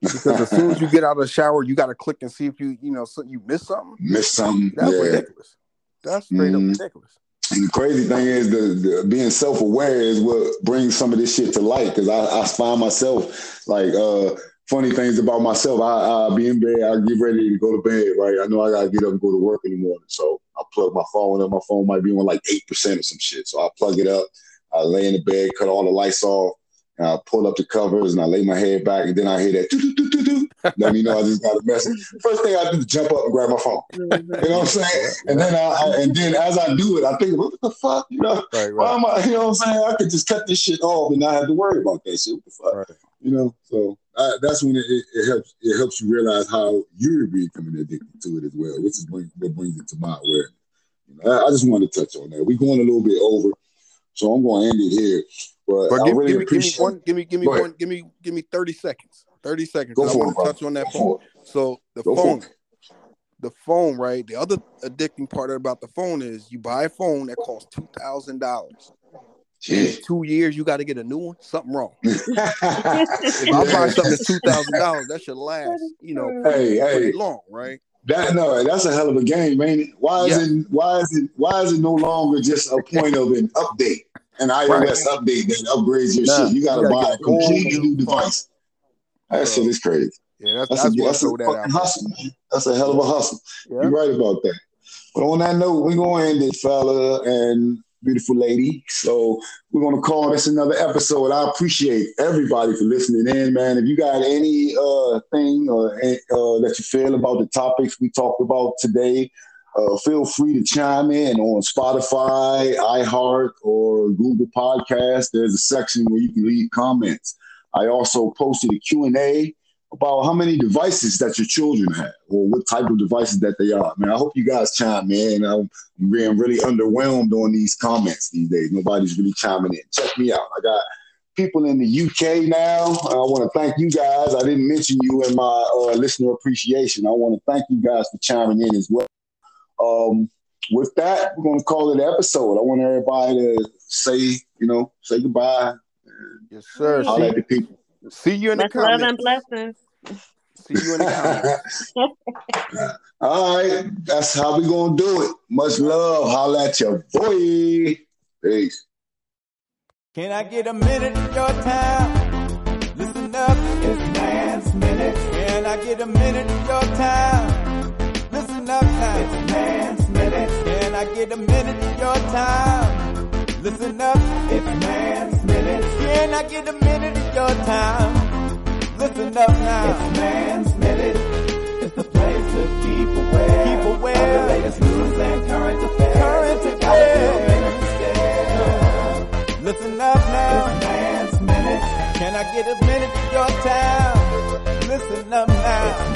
Because as soon as you get out of the shower, you got to click and see if you, you know, so you miss something. Miss something. That's yeah. ridiculous. That's straight mm-hmm. up ridiculous. And the crazy thing is, the, the being self aware is what brings some of this shit to light. Because I, I find myself like uh, funny things about myself. I, I be in bed, I get ready to go to bed. Right, I know I gotta get up and go to work in the morning, so I plug my phone up. My phone might be on like eight percent or some shit, so I plug it up. I lay in the bed, cut all the lights off, and I pull up the covers and I lay my head back, and then I hear that. do do do do do. Let me know I just got a message. First thing I do is jump up and grab my phone. You know what I'm saying? And then I, I, and then as I do it, I think, what the fuck? You know, right, right. why am I? You know what I'm saying? I could just cut this shit off and not have to worry about that shit. What the fuck? Right. You know, so uh, that's when it, it, it, helps. It helps you realize how you're becoming addicted to it as well, which is what brings it to my awareness. You know, I, I, just wanted to touch on that. We're going a little bit over, so I'm going to end it here. But, but give, really give, me, give me one. Give me give me one. Give me give me thirty seconds. Thirty seconds. I want to touch on that phone. So the Go phone, the phone, right? The other addicting part about the phone is you buy a phone that costs two thousand dollars. Two years, you got to get a new one. Something wrong. [laughs] if I buy something that's two thousand dollars, that should last, you know, pretty, hey, pretty hey. long, right? That no, that's a hell of a game, ain't it? Why is yeah. it? Why is it? Why is it no longer just a [laughs] point of an update, an iOS right. update that upgrades your nah, shit? You got to buy a completely new device. That shit is crazy. Yeah, that's, that's, that's, a, that's a that fucking hustle. That's a hell of a hustle. Yeah. You're right about that. But on that note, we're gonna end it, fella, and beautiful lady. So we're gonna call this another episode. I appreciate everybody for listening in, man. If you got any uh thing or uh, that you feel about the topics we talked about today, uh, feel free to chime in on Spotify, iHeart, or Google Podcast. There's a section where you can leave comments. I also posted a Q&A about how many devices that your children have or what type of devices that they are. Man, I hope you guys chime in. I'm being really underwhelmed on these comments these days. Nobody's really chiming in. Check me out. I got people in the UK now. I want to thank you guys. I didn't mention you in my uh, listener appreciation. I want to thank you guys for chiming in as well. Um, with that, we're going to call it an episode. I want everybody to say, you know, say goodbye. Yes, sir. Holler at the people. See you in the comments. Love and blessings. See you in the comments. [laughs] All right, that's how we gonna do it. Much love. Holla at your boy. Peace. Can I get a minute of your time? Listen up, it's Man's Minute. Can I get a minute of your time? Can I get a minute of your time? Listen up, it's Man's Minute. Can I get a minute of your time? Listen up now. It's Man's Minute. It's the place to keep aware. Keep aware. Of the latest news and current affairs. Current affairs. Listen up now. It's Man's Minute. Can I get a minute of your time? Listen up now.